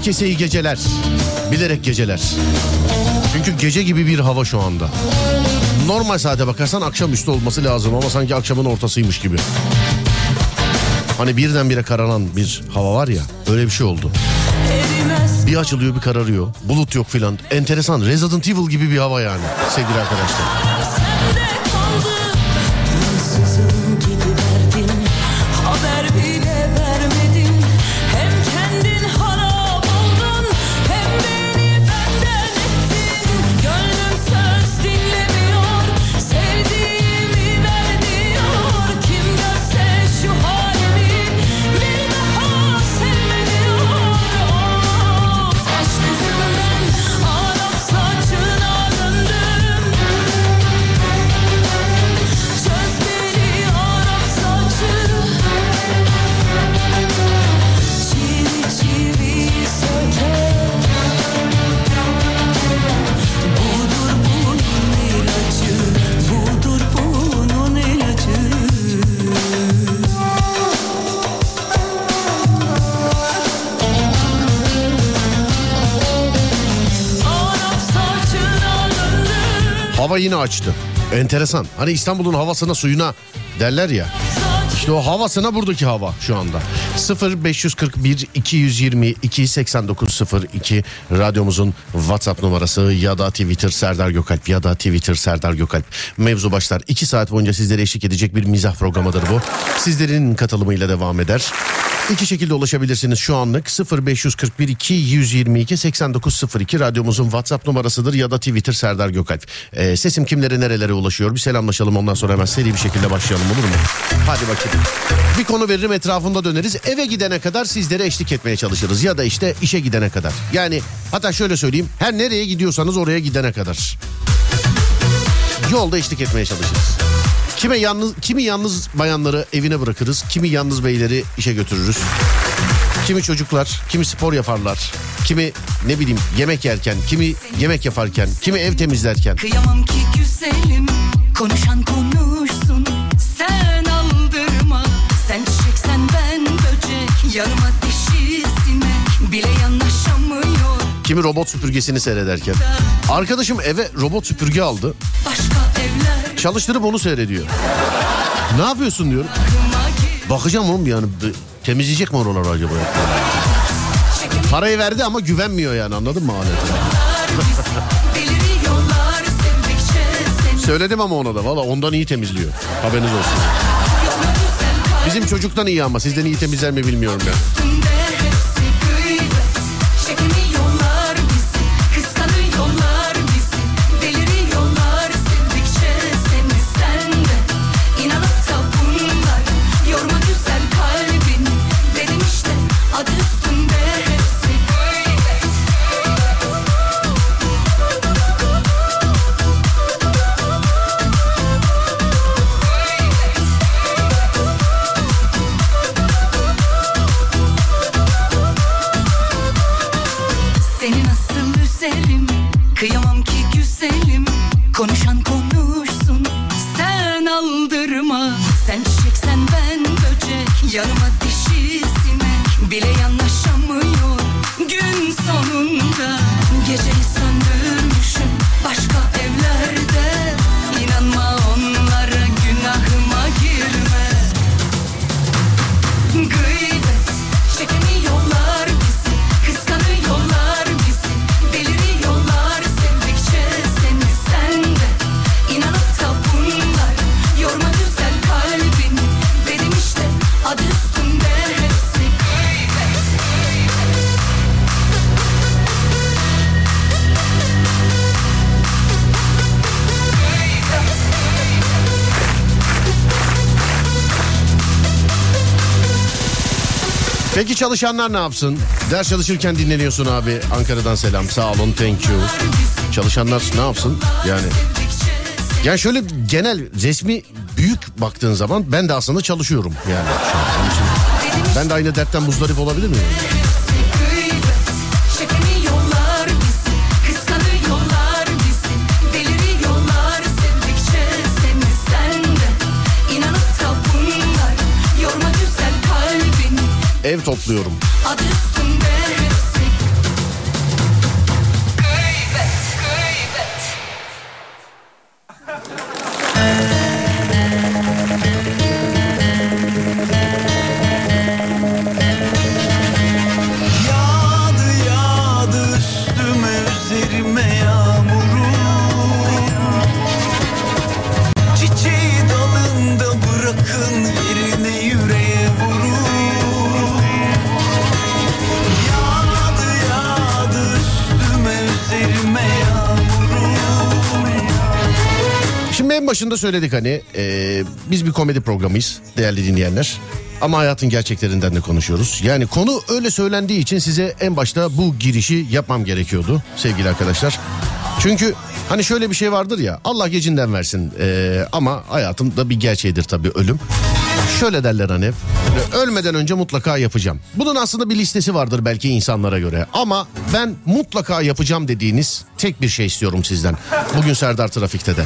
Herkese iyi geceler. Bilerek geceler. Çünkü gece gibi bir hava şu anda. Normal saate bakarsan akşamüstü olması lazım ama sanki akşamın ortasıymış gibi. Hani birdenbire kararan bir hava var ya öyle bir şey oldu. Bir açılıyor bir kararıyor. Bulut yok filan. Enteresan Resident Evil gibi bir hava yani sevgili arkadaşlar. Yine açtı. Enteresan. Hani İstanbul'un havasına suyuna derler ya. İşte o havasına buradaki hava şu anda. 0 541 222 8902 radyomuzun WhatsApp numarası ya da Twitter Serdar Gökalp ya da Twitter Serdar Gökalp. Mevzu başlar. 2 saat boyunca sizlere eşlik edecek bir mizah programıdır bu. Sizlerin katılımıyla devam eder. İki şekilde ulaşabilirsiniz şu anlık 0541 222 8902 radyomuzun WhatsApp numarasıdır ya da Twitter Serdar Gökalp. Ee, sesim kimlere nerelere ulaşıyor bir selamlaşalım ondan sonra hemen seri bir şekilde başlayalım olur mu? Hadi bakayım. Bir konu veririm etrafında döneriz eve gidene kadar sizlere eşlik etmeye çalışırız ya da işte işe gidene kadar. Yani hatta şöyle söyleyeyim her nereye gidiyorsanız oraya gidene kadar. Yolda eşlik etmeye çalışırız. Kime yalnız kimi yalnız bayanları evine bırakırız, kimi yalnız beyleri işe götürürüz. Kimi çocuklar, kimi spor yaparlar, kimi ne bileyim yemek yerken, kimi yemek yaparken, kimi ev temizlerken. Kıyamam ki güzelim konuşan konuşsun sen aldırma sen çiçeksen ben böcek yanıma dişi sinek bile yanaşamıyor Kimi robot süpürgesini seyrederken. Arkadaşım eve robot süpürge aldı. başka Çalıştırıp onu seyrediyor. Ne yapıyorsun diyorum. Bakacağım oğlum yani temizleyecek mi oraları acaba? Parayı verdi ama güvenmiyor yani anladın mı aleti? Söyledim ama ona da valla ondan iyi temizliyor. Haberiniz olsun. Bizim çocuktan iyi ama sizden iyi temizler mi bilmiyorum ben. Çalışanlar ne yapsın? Ders çalışırken dinleniyorsun abi. Ankara'dan selam. Sağ olun. Thank you. Çalışanlar ne yapsın? Yani yani şöyle genel resmi büyük baktığın zaman ben de aslında çalışıyorum yani. Ben de aynı dertten muzdarip olabilir miyim? Ev topluyorum. adı başında söyledik hani e, biz bir komedi programıyız değerli dinleyenler. Ama hayatın gerçeklerinden de konuşuyoruz. Yani konu öyle söylendiği için size en başta bu girişi yapmam gerekiyordu sevgili arkadaşlar. Çünkü hani şöyle bir şey vardır ya Allah gecinden versin e, ama hayatımda bir gerçeğidir tabii ölüm. Şöyle derler hani ölmeden önce mutlaka yapacağım. Bunun aslında bir listesi vardır belki insanlara göre. Ama ben mutlaka yapacağım dediğiniz tek bir şey istiyorum sizden. Bugün Serdar Trafik'te de.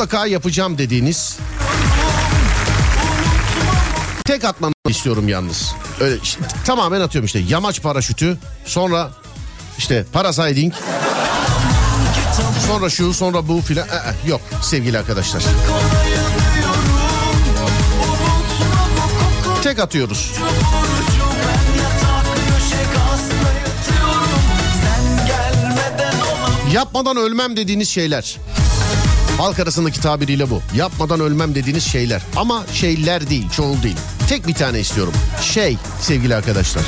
Mutlaka yapacağım dediğiniz tek atmanı istiyorum yalnız. Öyle işte, tamamen atıyorum işte yamaç paraşütü sonra işte parasayding sonra şu sonra bu filan Ee, yok sevgili arkadaşlar. Tek atıyoruz. Yapmadan ölmem dediğiniz şeyler. Halk arasındaki tabiriyle bu. Yapmadan ölmem dediğiniz şeyler. Ama şeyler değil, çoğul değil. Tek bir tane istiyorum. Şey sevgili arkadaşlar.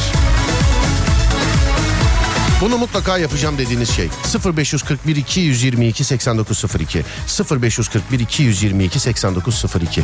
Bunu mutlaka yapacağım dediğiniz şey 0541 222 8902 0541 222 8902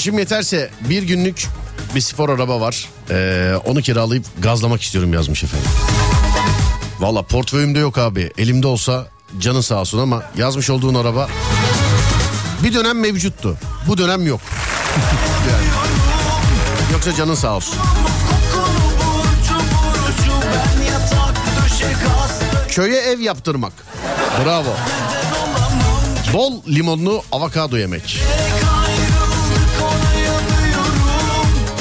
Maaşım yeterse bir günlük bir spor araba var. Ee, onu kiralayıp gazlamak istiyorum yazmış efendim. Valla portföyümde yok abi. Elimde olsa canın sağ olsun ama yazmış olduğun araba bir dönem mevcuttu. Bu dönem yok. yani. Yoksa canın sağ olsun. Köye ev yaptırmak. Bravo. Bol limonlu avokado yemek.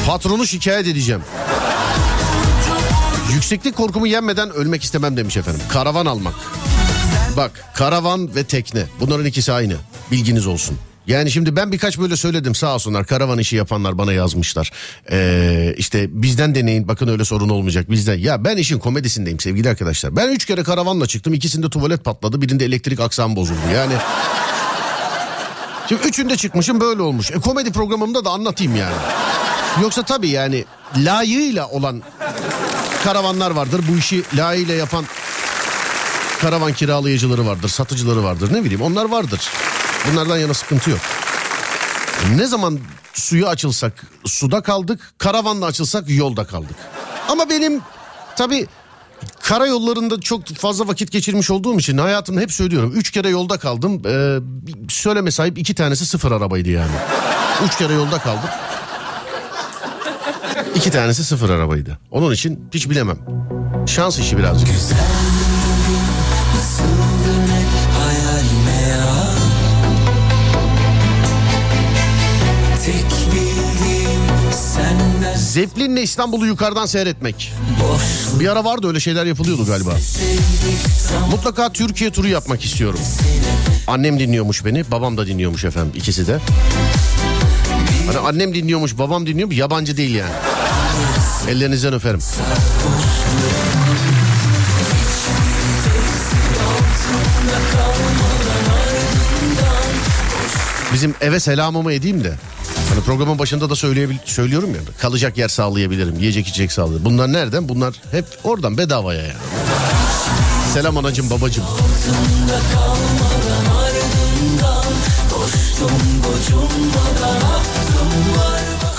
Patronu şikayet edeceğim. Yükseklik korkumu yenmeden ölmek istemem demiş efendim. Karavan almak. Bak karavan ve tekne bunların ikisi aynı. Bilginiz olsun. Yani şimdi ben birkaç böyle söyledim sağ olsunlar karavan işi yapanlar bana yazmışlar. Ee, işte bizden deneyin bakın öyle sorun olmayacak bizden. Ya ben işin komedisindeyim sevgili arkadaşlar. Ben üç kere karavanla çıktım ikisinde tuvalet patladı birinde elektrik aksam bozuldu. Yani Şimdi üçünde çıkmışım böyle olmuş. E komedi programımda da anlatayım yani. Yoksa tabii yani layığıyla olan karavanlar vardır. Bu işi layığıyla yapan karavan kiralayıcıları vardır, satıcıları vardır. Ne bileyim onlar vardır. Bunlardan yana sıkıntı yok. Ne zaman suyu açılsak suda kaldık, karavanla açılsak yolda kaldık. Ama benim tabii karayollarında çok fazla vakit geçirmiş olduğum için hayatımda hep söylüyorum. Üç kere yolda kaldım. Ee, söyleme sahip iki tanesi sıfır arabaydı yani. Üç kere yolda kaldım. İki tanesi sıfır arabaydı. Onun için hiç bilemem. Şans işi birazcık. Senden Zeppelin'le İstanbul'u yukarıdan seyretmek. Bir ara vardı öyle şeyler yapılıyordu galiba. Mutlaka Türkiye turu yapmak istiyorum. Annem dinliyormuş beni, babam da dinliyormuş efendim ikisi de. Hani annem dinliyormuş, babam dinliyormuş, yabancı değil yani. Ellerinizden öperim. Bizim eve selamımı edeyim de. Hani programın başında da söyleyebil söylüyorum ya. Kalacak yer sağlayabilirim, yiyecek içecek sağlayabilirim. Bunlar nereden? Bunlar hep oradan bedavaya yani. Selam anacım babacım.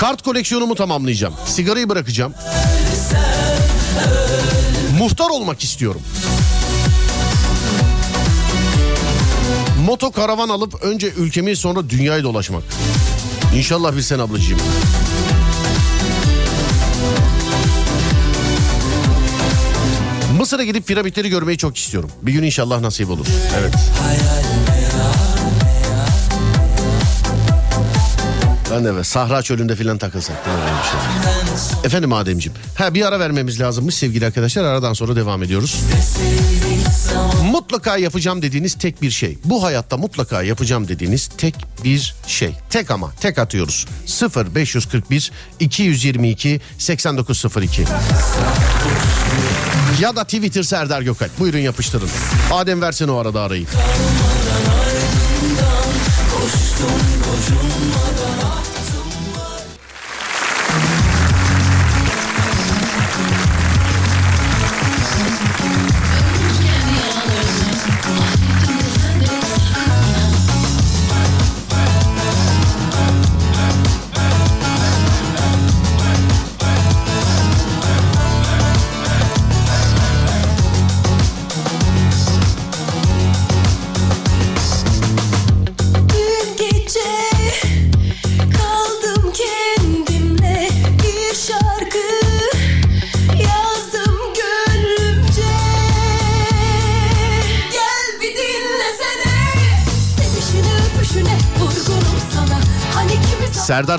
Kart koleksiyonumu tamamlayacağım. Sigarayı bırakacağım. Muhtar olmak istiyorum. Moto karavan alıp önce ülkemi sonra dünyayı dolaşmak. İnşallah bir sen ablacığım. Mısır'a gidip piramitleri görmeyi çok istiyorum. Bir gün inşallah nasip olur. Evet. Ben de evet. Sahra çölünde filan takılsak. değil mi böyle bir şey? Efendim Ademciğim. Ha bir ara vermemiz lazımmış sevgili arkadaşlar. Aradan sonra devam ediyoruz. Mutlaka yapacağım dediğiniz tek bir şey. Bu hayatta mutlaka yapacağım dediğiniz tek bir şey. Tek ama tek atıyoruz. 0 541 222 8902. Ya da Twitter Serdar Gökalp. Buyurun yapıştırın. Adem versin o arada arayı. Bir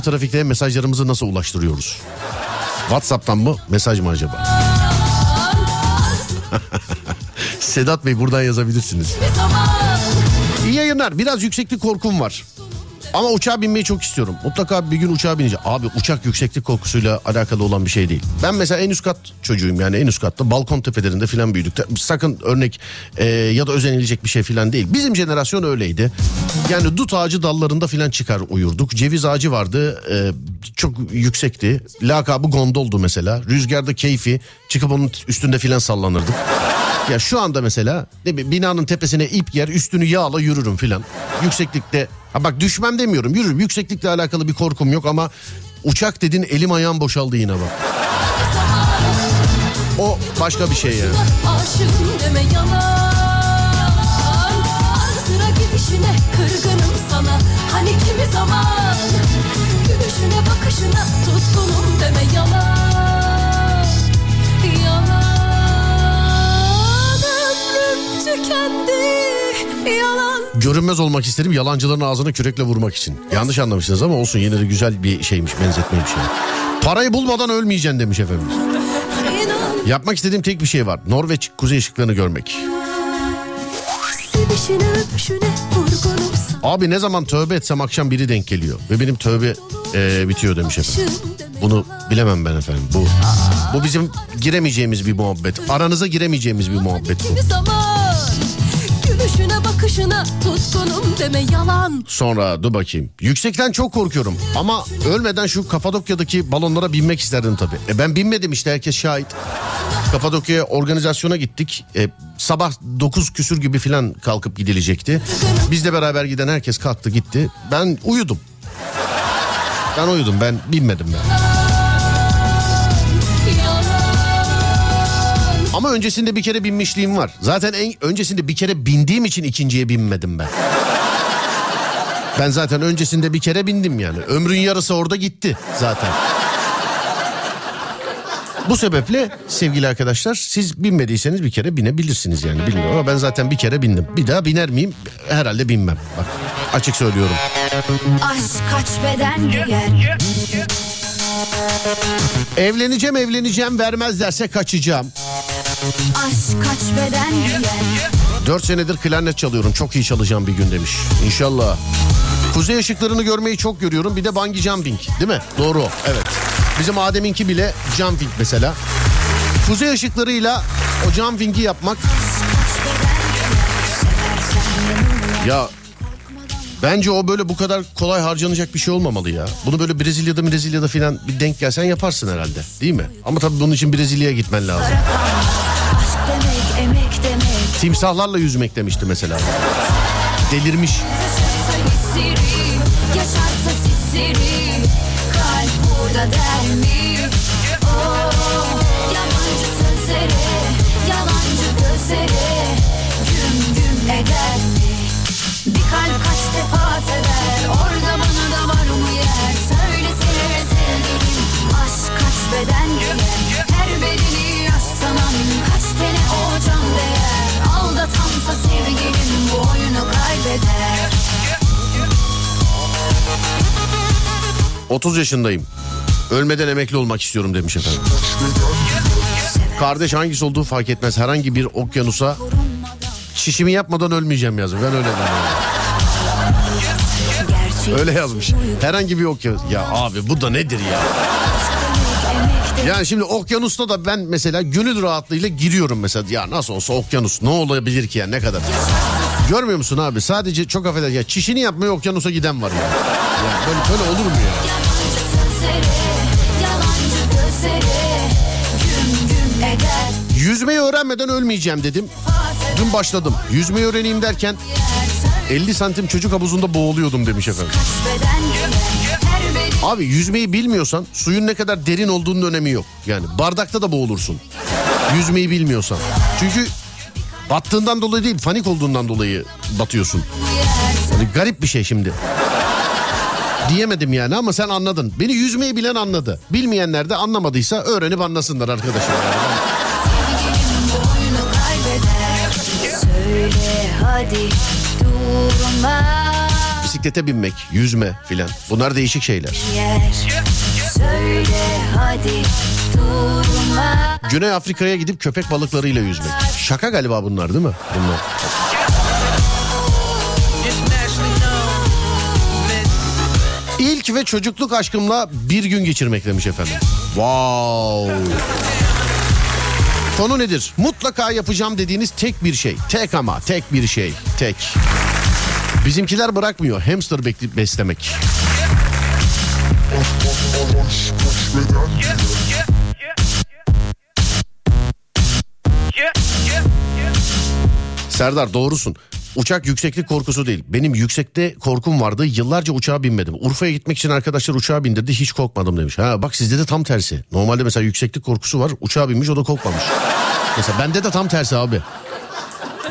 Trafik'te mesajlarımızı nasıl ulaştırıyoruz? WhatsApp'tan mı mesaj mı acaba? Sedat Bey buradan yazabilirsiniz. İyi yayınlar. Biraz yükseklik korkum var. Ama uçağa binmeyi çok istiyorum. Mutlaka bir gün uçağa bineceğim. Abi uçak yükseklik korkusuyla alakalı olan bir şey değil. Ben mesela en üst kat çocuğuyum yani en üst katta balkon tepelerinde filan büyüdük. Sakın örnek e, ya da özenilecek bir şey filan değil. Bizim jenerasyon öyleydi. Yani dut ağacı dallarında filan çıkar uyurduk. Ceviz ağacı vardı. e, çok yüksekti. Lakabı gondoldu mesela. Rüzgarda keyfi çıkıp onun üstünde filan sallanırdık. Ya şu anda mesela ne bileyim, binanın tepesine ip yer üstünü yağla yürürüm filan. Yükseklikte ha bak düşmem demiyorum yürürüm. Yükseklikle alakalı bir korkum yok ama uçak dedin elim ayağım boşaldı yine bak. O başka bir şey yani. aşığım deme yalan gidişine kırgınım sana hani kimi zaman Gülüşüne bakışına tutkunum deme yalan Yalan ömrüm tükendi Yalan Görünmez olmak isterim yalancıların ağzına kürekle vurmak için. Yanlış anlamışsınız ama olsun yine de güzel bir şeymiş benzetmeymiş yani. Parayı bulmadan ölmeyeceksin demiş efendimiz. inan Yapmak istediğim tek bir şey var. Norveç kuzey ışıklarını görmek. Sevişine öpüşüne vurgunum Abi ne zaman tövbe etsem akşam biri denk geliyor. Ve benim tövbe e, bitiyor demiş efendim. Bunu bilemem ben efendim. Bu bu bizim giremeyeceğimiz bir muhabbet. Aranıza giremeyeceğimiz bir muhabbet bu. Gülüşüne bakışına tutkunum deme yalan Sonra dur bakayım. Yüksekten çok korkuyorum. Ama ölmeden şu Kapadokya'daki balonlara binmek isterdim tabii. E ben binmedim işte herkes şahit. Kapadokya'ya organizasyona gittik. E, sabah 9 küsür gibi filan kalkıp gidilecekti. Bizle beraber giden herkes kalktı gitti. Ben uyudum. Ben uyudum ben binmedim ben. Ama öncesinde bir kere binmişliğim var. Zaten en öncesinde bir kere bindiğim için ikinciye binmedim ben. Ben zaten öncesinde bir kere bindim yani. Ömrün yarısı orada gitti zaten. Bu sebeple sevgili arkadaşlar siz binmediyseniz bir kere binebilirsiniz yani bilmiyorum ama ben zaten bir kere bindim. Bir daha biner miyim? Herhalde binmem. Bak açık söylüyorum. Aşk kaç beden giyer Evleneceğim evleneceğim vermezlerse kaçacağım. Aşk kaç beden giyer 4 senedir klarnet çalıyorum. Çok iyi çalacağım bir gün demiş. İnşallah. Kuzey ışıklarını görmeyi çok görüyorum. Bir de bungee jumping değil mi? Doğru. Evet. Bizim Adem'inki bile jumping mesela. Kuzey ışıklarıyla o jumping'i yapmak ya bence o böyle bu kadar kolay harcanacak bir şey olmamalı ya. Bunu böyle Brezilya'da Brezilya'da filan bir denk gelsen yaparsın herhalde. Değil mi? Ama tabii bunun için Brezilya'ya gitmen lazım. Timsahlarla yüzmek demişti mesela. Delirmiş. Yalancı gözlere Güm güm eder kalp kaç defa sever Orada bana da var mı yer Söylesene sevgilim Aşk kaç beden giyer Her bedeni yaşsamam Kaç tane o can değer Aldatansa sevgilim Bu oyunu kaybeder 30 yaşındayım. Ölmeden emekli olmak istiyorum demiş efendim. Kardeş hangisi olduğu fark etmez. Herhangi bir okyanusa şişimi yapmadan ölmeyeceğim yazmış. Ben öyle dedim. Öyle yazmış. Herhangi bir okyanus. Ya abi bu da nedir ya? Yani şimdi okyanusta da ben mesela gönül rahatlığıyla giriyorum mesela. Ya nasıl olsa okyanus ne olabilir ki ya ne kadar? Görmüyor musun abi? Sadece çok affedersin ya çişini yapmaya okyanusa giden var ya. Ya böyle, böyle olur mu ya? Yüzmeyi öğrenmeden ölmeyeceğim dedim. Dün başladım. Yüzmeyi öğreneyim derken 50 santim çocuk havuzunda boğuluyordum demiş efendim. Abi yüzmeyi bilmiyorsan suyun ne kadar derin olduğunun önemi yok. Yani bardakta da boğulursun. Yüzmeyi bilmiyorsan. Çünkü battığından dolayı değil panik olduğundan dolayı batıyorsun. Yani garip bir şey şimdi. Diyemedim yani ama sen anladın. Beni yüzmeyi bilen anladı. Bilmeyenler de anlamadıysa öğrenip anlasınlar arkadaşım. Hadi Bisiklete binmek, yüzme filan. Bunlar değişik şeyler. Güney Afrika'ya gidip köpek balıklarıyla yüzmek. Şaka galiba bunlar değil mi? Bunlar. İlk ve çocukluk aşkımla bir gün geçirmek demiş efendim. Wow. Konu nedir? Mutlaka yapacağım dediğiniz tek bir şey. Tek ama tek bir şey. Tek. Bizimkiler bırakmıyor hamster bekli- beslemek. Serdar doğrusun. Uçak yükseklik korkusu değil. Benim yüksekte korkum vardı. Yıllarca uçağa binmedim. Urfa'ya gitmek için arkadaşlar uçağa bindirdi. Hiç korkmadım demiş. Ha bak sizde de tam tersi. Normalde mesela yükseklik korkusu var. Uçağa binmiş o da korkmamış. mesela bende de tam tersi abi.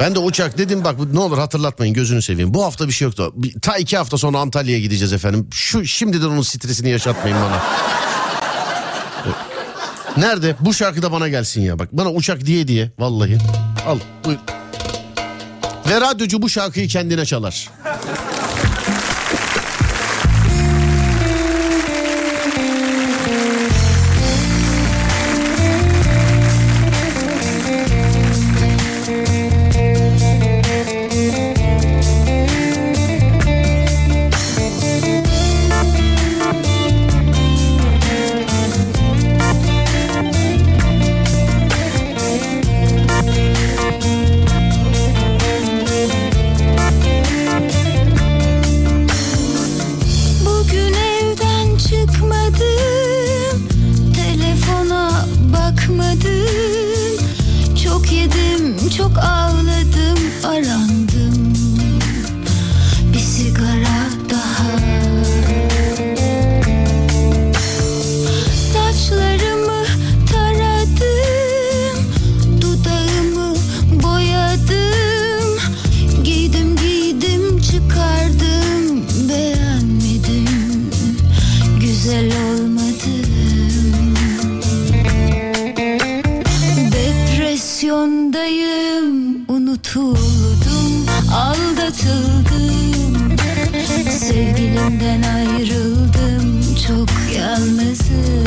Ben de uçak dedim bak ne olur hatırlatmayın gözünü seveyim. Bu hafta bir şey yoktu. Ta iki hafta sonra Antalya'ya gideceğiz efendim. Şu şimdiden onun stresini yaşatmayın bana. Nerede? Bu şarkı da bana gelsin ya. Bak bana uçak diye diye. Vallahi. Al buyur. Ve radyocu bu şarkıyı kendine çalar.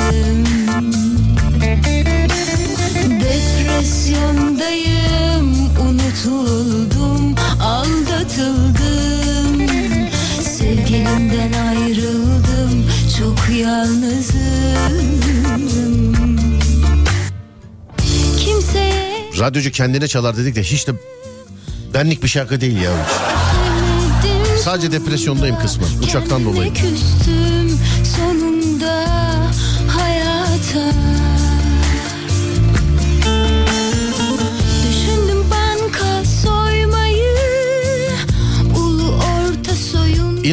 Yalnızım. Depresyondayım, unutuldum, aldatıldım. Sevgilimden ayrıldım, çok yalnızım. Kimseye Radyocu kendine çalar dedik de hiç de benlik bir şarkı değil ya. Sadece depresyondayım kısmı. Uçaktan dolayı. küstüm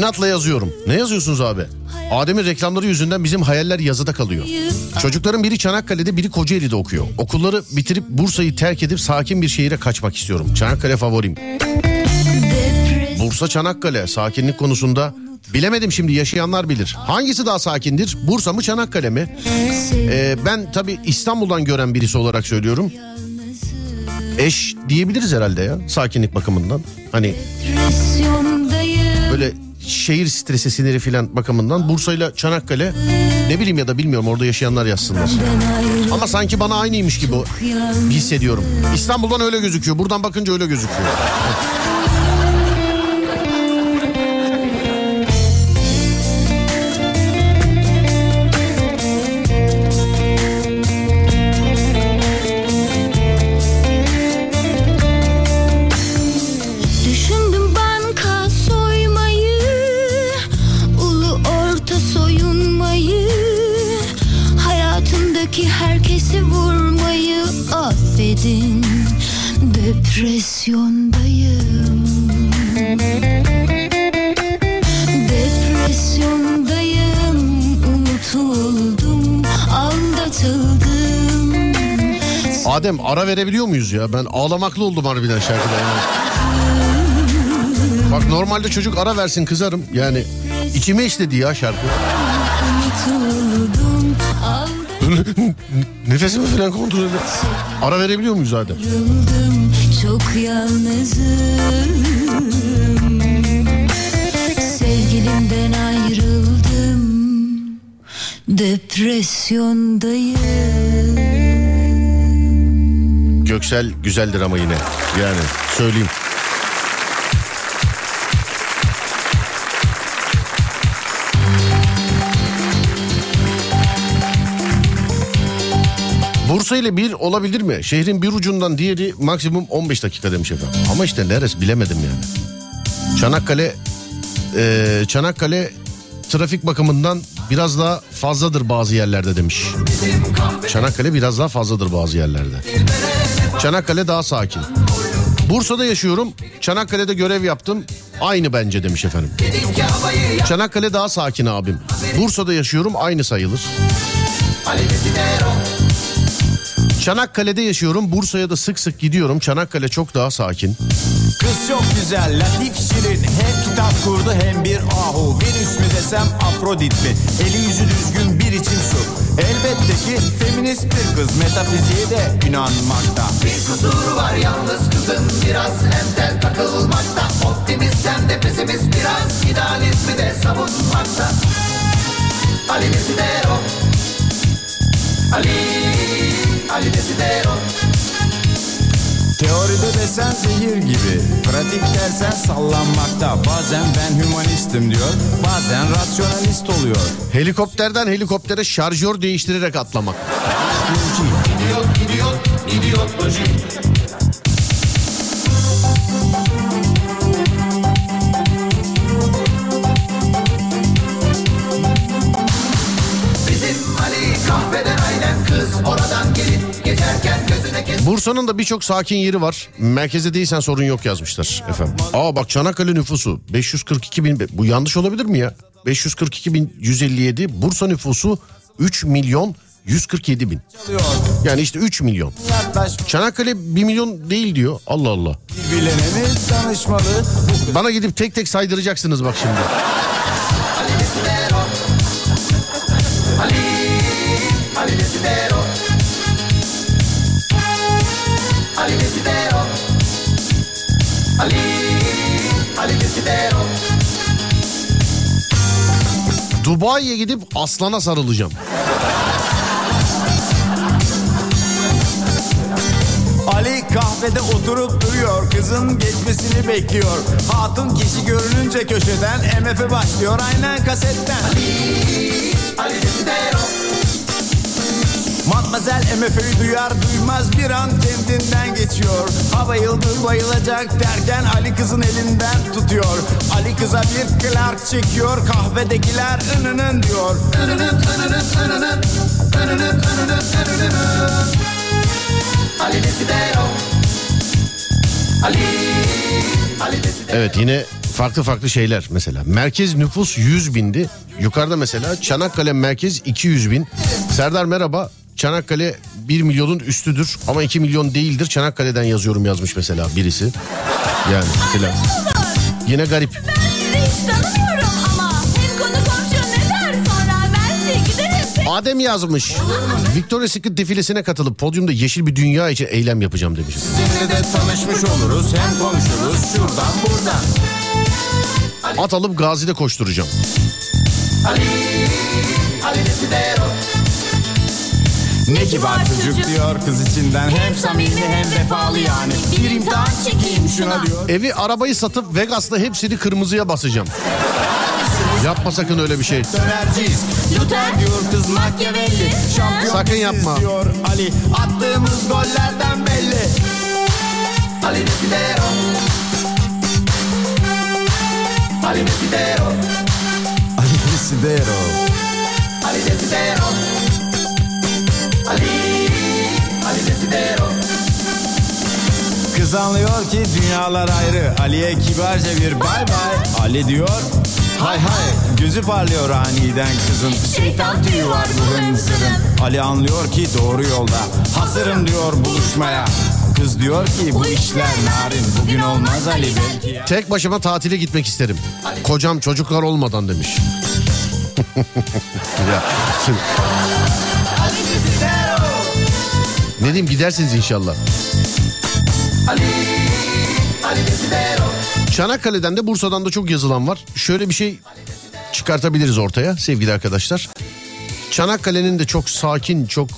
İnatla yazıyorum. Ne yazıyorsunuz abi? Adem'in reklamları yüzünden bizim hayaller yazıda kalıyor. Çocukların biri Çanakkale'de biri Kocaeli'de okuyor. Okulları bitirip Bursa'yı terk edip sakin bir şehire kaçmak istiyorum. Çanakkale favorim. Bursa Çanakkale sakinlik konusunda bilemedim şimdi yaşayanlar bilir. Hangisi daha sakindir? Bursa mı Çanakkale mi? Ee, ben tabi İstanbul'dan gören birisi olarak söylüyorum. Eş diyebiliriz herhalde ya sakinlik bakımından. Hani böyle şehir stresi siniri filan bakımından Bursa ile Çanakkale ne bileyim ya da bilmiyorum orada yaşayanlar yazsınlar. Ama sanki bana aynıymış gibi hissediyorum. İstanbul'dan öyle gözüküyor. Buradan bakınca öyle gözüküyor. Depresyondayım Depresyondayım Unutuldum Aldatıldım Adem ara verebiliyor muyuz ya? Ben ağlamaklı oldum harbiden şarkıda yani. Bak normalde çocuk ara versin kızarım. Yani içime işledi ya şarkı. Nefesimi falan kontrol edin. Ara verebiliyor muyuz Adem? Çok yalnızım Sevgilimden ayrıldım Depresyondayım Göksel güzeldir ama yine. Yani söyleyeyim. Bursa ile bir olabilir mi? Şehrin bir ucundan diğeri maksimum 15 dakika demiş efendim. Ama işte neresi bilemedim yani. Çanakkale eee, Çanakkale trafik bakımından biraz daha fazladır bazı yerlerde demiş. Çanakkale biraz daha fazladır bazı yerlerde. Çanakkale daha sakin. Bursa'da yaşıyorum. Çanakkale'de görev yaptım. Aynı bence demiş efendim. Çanakkale daha sakin abim. Bursa'da yaşıyorum aynı sayılır. Çanakkale'de yaşıyorum. Bursa'ya da sık sık gidiyorum. Çanakkale çok daha sakin. Kız çok güzel, latif şirin. Hem kitap kurdu hem bir ahu. Venüs mü desem Afrodit mi? Eli yüzü düzgün bir içim su. Elbette ki feminist bir kız. Metafiziğe de inanmakta. Bir kusuru var yalnız kızın. Biraz entel takılmakta. Optimist hem de pesimist. Biraz idealizmi de savunmakta. Ali Desidero Ali Ali Desidero Teoride desen zehir gibi Pratik dersen sallanmakta. Bazen ben hümanistim diyor Bazen rasyonalist oluyor. Helikopterden helikoptere şarjör değiştirerek atlamak. İdiot idiot idiotloji Bizim Bursa'nın da birçok sakin yeri var. Merkezde değilsen sorun yok yazmışlar efendim. Aa bak Çanakkale nüfusu 542 bin. Bu yanlış olabilir mi ya? 542 bin 157. Bursa nüfusu 3 milyon 147 bin. Yani işte 3 milyon. Çanakkale 1 milyon değil diyor. Allah Allah. Bana gidip tek tek saydıracaksınız bak şimdi. Ali Desidero Ali Ali Desidero Ali, Ali Desidero. Dubai'ye gidip aslana sarılacağım. Ali kahvede oturup duruyor Kızın geçmesini bekliyor Hatun kişi görününce köşeden MF başlıyor aynen kasetten Ali Desidero. Matmazel MF'yi duyar duymaz bir an kendinden geçiyor Ha bayıldı bayılacak derken Ali kızın elinden tutuyor Ali kıza bir Clark çekiyor kahvedekiler ınının diyor. Ali Desidero. Ali, Ali Desidero. Evet yine farklı farklı şeyler mesela. Merkez nüfus 100 bindi. Yukarıda mesela Çanakkale merkez 200 bin. Serdar merhaba. Çanakkale 1 milyonun üstüdür ama 2 milyon değildir. Çanakkale'den yazıyorum yazmış mesela birisi. Yani filan. Yine garip. Adem yazmış. Victoria's Secret defilesine katılıp podyumda yeşil bir dünya için eylem yapacağım demiş. Sizinle de tanışmış oluruz hem konuşuruz şuradan buradan At alıp Gazi'de koşturacağım. Ali, Ali. Ne kibar çocuk diyor kız içinden Hem samimi hem vefalı yani Bir imtihan çekeyim şuna diyor Evi arabayı satıp Vegas'ta hepsini kırmızıya basacağım. Yapma sakın öyle bir şey. Dönerciyiz Luther diyor kız Machiavelli Şampiyon Sakın yapma. diyor Ali Attığımız gollerden belli Ali Desidero. Ali Desidero. Ali Desidero Ali Desidero. Ali, Ali Desidero. Kız anlıyor ki dünyalar ayrı. Ali'ye kibarca bir bay bay. Ali diyor hay hay Gözü parlıyor aniden kızın. Şeytan tüyü var bu hınzırın Ali anlıyor ki doğru yolda. Hazırım diyor buluşmaya. Kız diyor ki bu işler narin. Bugün olmaz Ali belki ya. Tek başıma tatile gitmek isterim. Kocam çocuklar olmadan demiş. ya, şimdi- ne diyeyim gidersiniz inşallah. Ali, Ali. Çanakkale'den de Bursa'dan da çok yazılan var. Şöyle bir şey çıkartabiliriz ortaya sevgili arkadaşlar. Çanakkale'nin de çok sakin, çok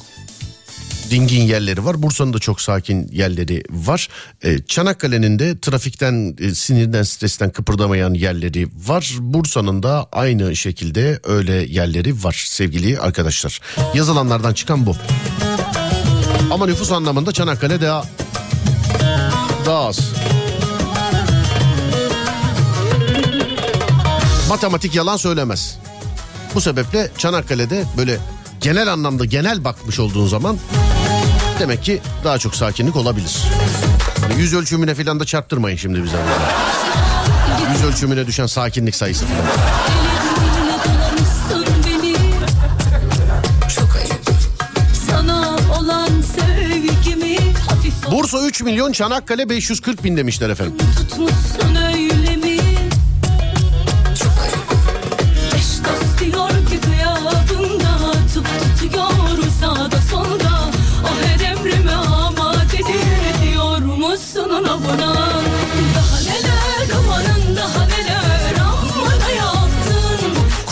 dingin yerleri var. Bursa'nın da çok sakin yerleri var. Ee, Çanakkale'nin de trafikten, e, sinirden, stresten kıpırdamayan yerleri var. Bursa'nın da aynı şekilde öyle yerleri var sevgili arkadaşlar. Yazılanlardan çıkan bu. Ama nüfus anlamında Çanakkale daha daha az. Matematik yalan söylemez. Bu sebeple Çanakkale'de böyle genel anlamda genel bakmış olduğun zaman demek ki daha çok sakinlik olabilir. Hani yüz ölçümüne falan da çarptırmayın şimdi bize. Yüz ölçümüne düşen sakinlik sayısı falan. Bursa 3 milyon Çanakkale 540 bin demişler efendim. tutmuşsun öyle mi? Solda O her emrime amadedir diyor musun ona buna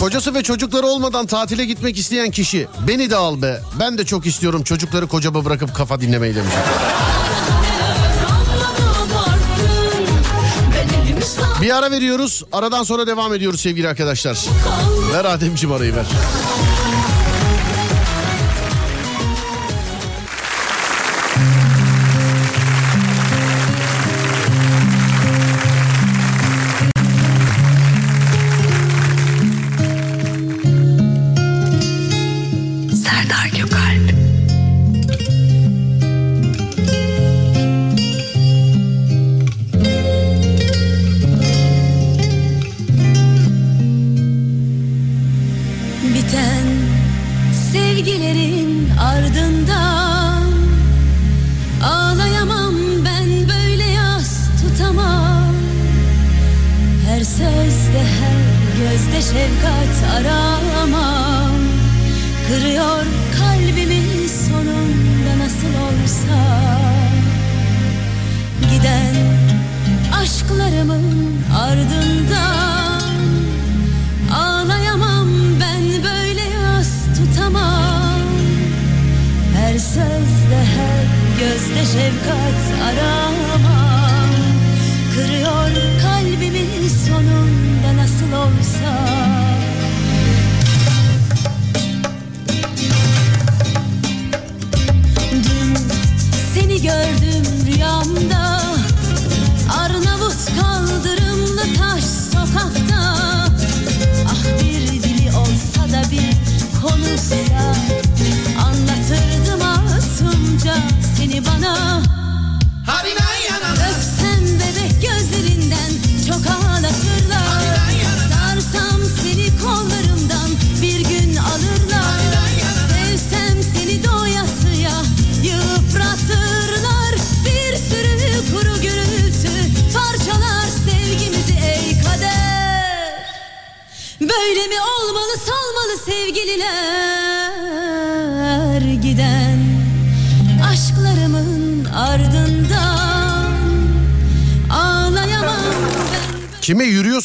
Kocası ve çocukları olmadan tatile gitmek isteyen kişi beni de al be. Ben de çok istiyorum çocukları kocama bırakıp kafa dinlemeyi demiş. Bir ara veriyoruz. Aradan sonra devam ediyoruz sevgili arkadaşlar. Ver Ademciğim arayı ver.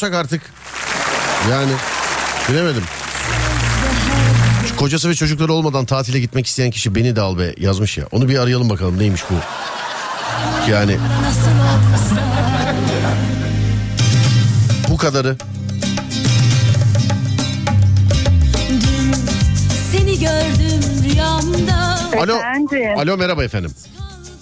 Yürüyorsak artık yani bilemedim. Şu kocası ve çocukları olmadan tatile gitmek isteyen kişi beni de al be yazmış ya. Onu bir arayalım bakalım neymiş bu. Yani bu kadarı. dün seni gördüm rüyamda Alo. Efendim. Alo merhaba efendim.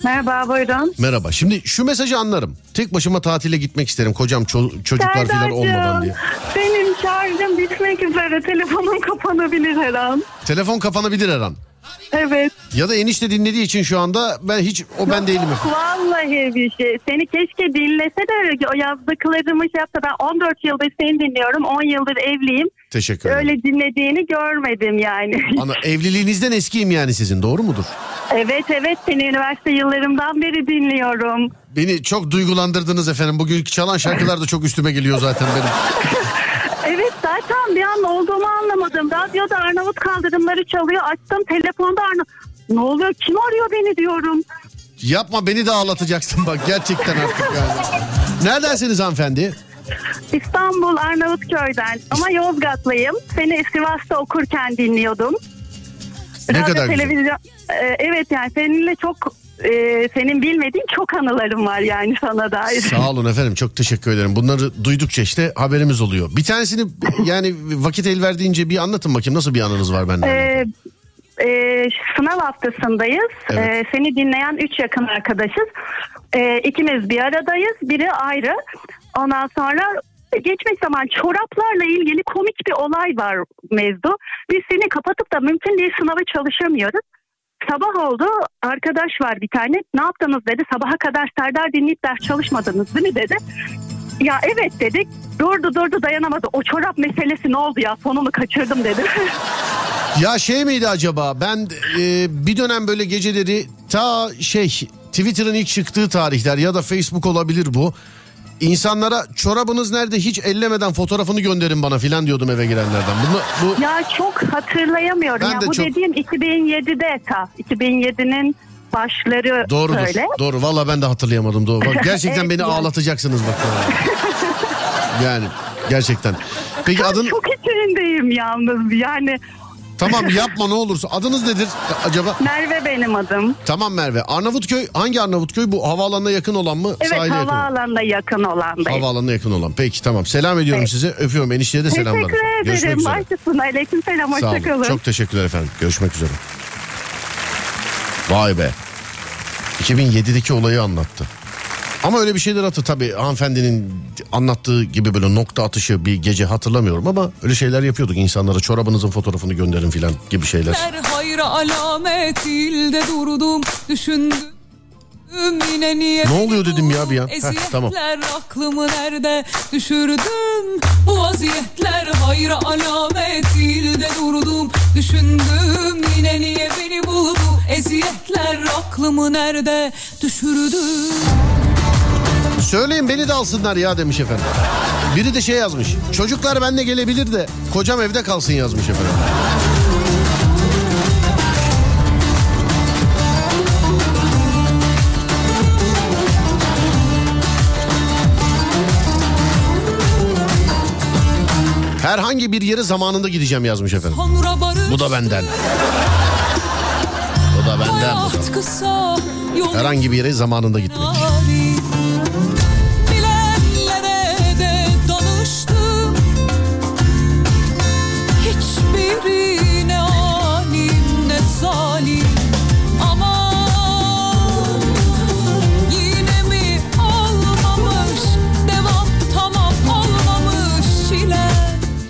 Merhaba buyurun. Merhaba. Şimdi şu mesajı anlarım. Tek başıma tatile gitmek isterim. Kocam ço- çocuklar falan olmadan diye. benim şarjım bitmek üzere. Telefonum kapanabilir her an. Telefon kapanabilir her an. Evet. Ya da enişte dinlediği için şu anda ben hiç o ben değilim. Vallahi bir şey. Seni keşke dinlese de o yazdıklarımı şey yapsa. Ben 14 yıldır seni dinliyorum. 10 yıldır evliyim. Teşekkür ederim. Öyle dinlediğini görmedim yani. Ana evliliğinizden eskiyim yani sizin doğru mudur? evet evet seni üniversite yıllarımdan beri dinliyorum. Beni çok duygulandırdınız efendim. Bugün çalan şarkılar da çok üstüme geliyor zaten benim. Evet zaten bir an olduğumu anlamadım. Radyoda Arnavut kaldırımları çalıyor. Açtım telefonda Arnavut. Ne oluyor kim arıyor beni diyorum. Yapma beni de ağlatacaksın bak gerçekten artık yani. Neredensiniz hanımefendi? İstanbul Arnavutköy'den ama Yozgatlıyım. Seni Sivas'ta okurken dinliyordum. Ne Radyo, kadar güzel. televizyon. Ee, evet yani seninle çok e, senin bilmediğin çok anılarım var yani sana dair. Sağ olun efendim çok teşekkür ederim. Bunları duydukça işte haberimiz oluyor. Bir tanesini yani vakit el verdiğince bir anlatın bakayım nasıl bir anınız var benden. Ee, e, sınav haftasındayız. Evet. Ee, seni dinleyen üç yakın arkadaşız. Ee, ikimiz bir aradayız. Biri ayrı. Ondan sonra geçmiş zaman çoraplarla ilgili komik bir olay var mevzu. Biz seni kapatıp da mümkün değil sınava çalışamıyoruz. Sabah oldu arkadaş var bir tane ne yaptınız dedi sabaha kadar Serdar dinleyip ders çalışmadınız değil mi dedi. Ya evet dedik durdu durdu dayanamadı o çorap meselesi ne oldu ya sonunu kaçırdım dedi. Ya şey miydi acaba ben e, bir dönem böyle geceleri ta şey Twitter'ın ilk çıktığı tarihler ya da Facebook olabilir bu. İnsanlara çorabınız nerede hiç ellemeden fotoğrafını gönderin bana filan diyordum eve girenlerden. Bunu, bu Ya çok hatırlayamıyorum. Ben ya de bu çok- dediğim 2007'de ta. 2007'nin başları doğrudur. böyle. Doğru valla ben de hatırlayamadım. Doğru. Bak, gerçekten Evet, beni yani. ağlatacaksınız bak. yani gerçekten. Peki adın Çok içindeyim yalnız. Yani tamam yapma ne olursa. Adınız nedir acaba? Merve benim adım. Tamam Merve. Arnavutköy hangi Arnavutköy? Bu havaalanına yakın olan mı? Evet Sahile yakın. havaalanına yakın olandayım. Havaalanına yakın olan. Peki tamam. Selam ediyorum Evet. size. Öpüyorum. Enişteye de selamlar. Teşekkür Görüşmek ederim. üzere. Başlasın. Aleyküm selam. Hoşçakalın. Çok teşekkürler efendim. Görüşmek üzere. Vay be. 2007'deki olayı anlattı. Ama öyle bir şeyler hatır tabii hanımefendinin anlattığı gibi böyle nokta atışı bir gece hatırlamıyorum ama öyle şeyler yapıyorduk insanlara çorabınızın fotoğrafını gönderin filan gibi şeyler. hayra alamet ilde durdum düşündüm yine niye Ne oluyor dedim ya bir an. Heh, tamam. aklımı nerede düşürdüm Bu vaziyetler hayra alamet ilde durdum düşündüm yine niye beni buldu Eziyetler aklımı nerede düşürdüm Söyleyin beni de alsınlar ya demiş efendim. Biri de şey yazmış. Çocuklar benimle gelebilir de kocam evde kalsın yazmış efendim. Herhangi bir yere zamanında gideceğim yazmış efendim. Bu da benden. Bu da benden. Bu da. Herhangi bir yere zamanında gitmek.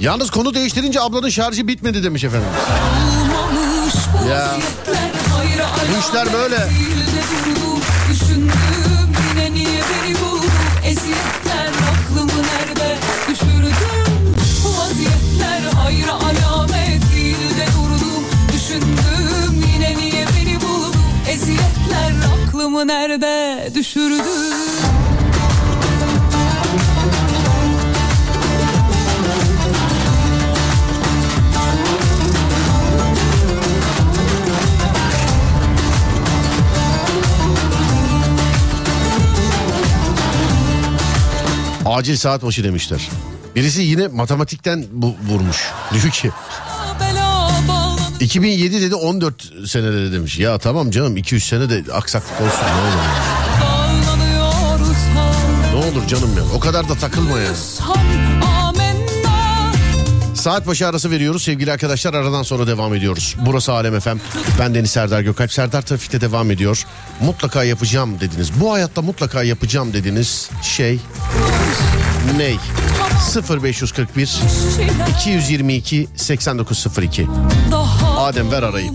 Yalnız konu değiştirince ablanın şarjı bitmedi demiş efendim. Ya. Bu işler böyle. alamet değil de durdum. Düşündüm yine niye beni buldun Eziyetler aklımı nerede düşürdüm Bu vaziyetler hayra alamet değil de durdum Düşündüm yine niye beni buldun Eziyetler aklımı nerede düşürdüm Acil saat başı demişler. Birisi yine matematikten bu vurmuş. Diyor ki Bela bağlan 2007 dedi 14 senede de demiş. Ya tamam canım 200 sene de aksaklık olsun ne olur. Ne olur canım ya o kadar da takılma ya. Saat başı arası veriyoruz sevgili arkadaşlar aradan sonra devam ediyoruz. Burası Alem FM. Ben Deniz Serdar Gökalp. Serdar Trafik'te devam ediyor. Mutlaka yapacağım dediniz. Bu hayatta mutlaka yapacağım dediniz şey ney? 0541 222 8902 Daha Adem ver arayı.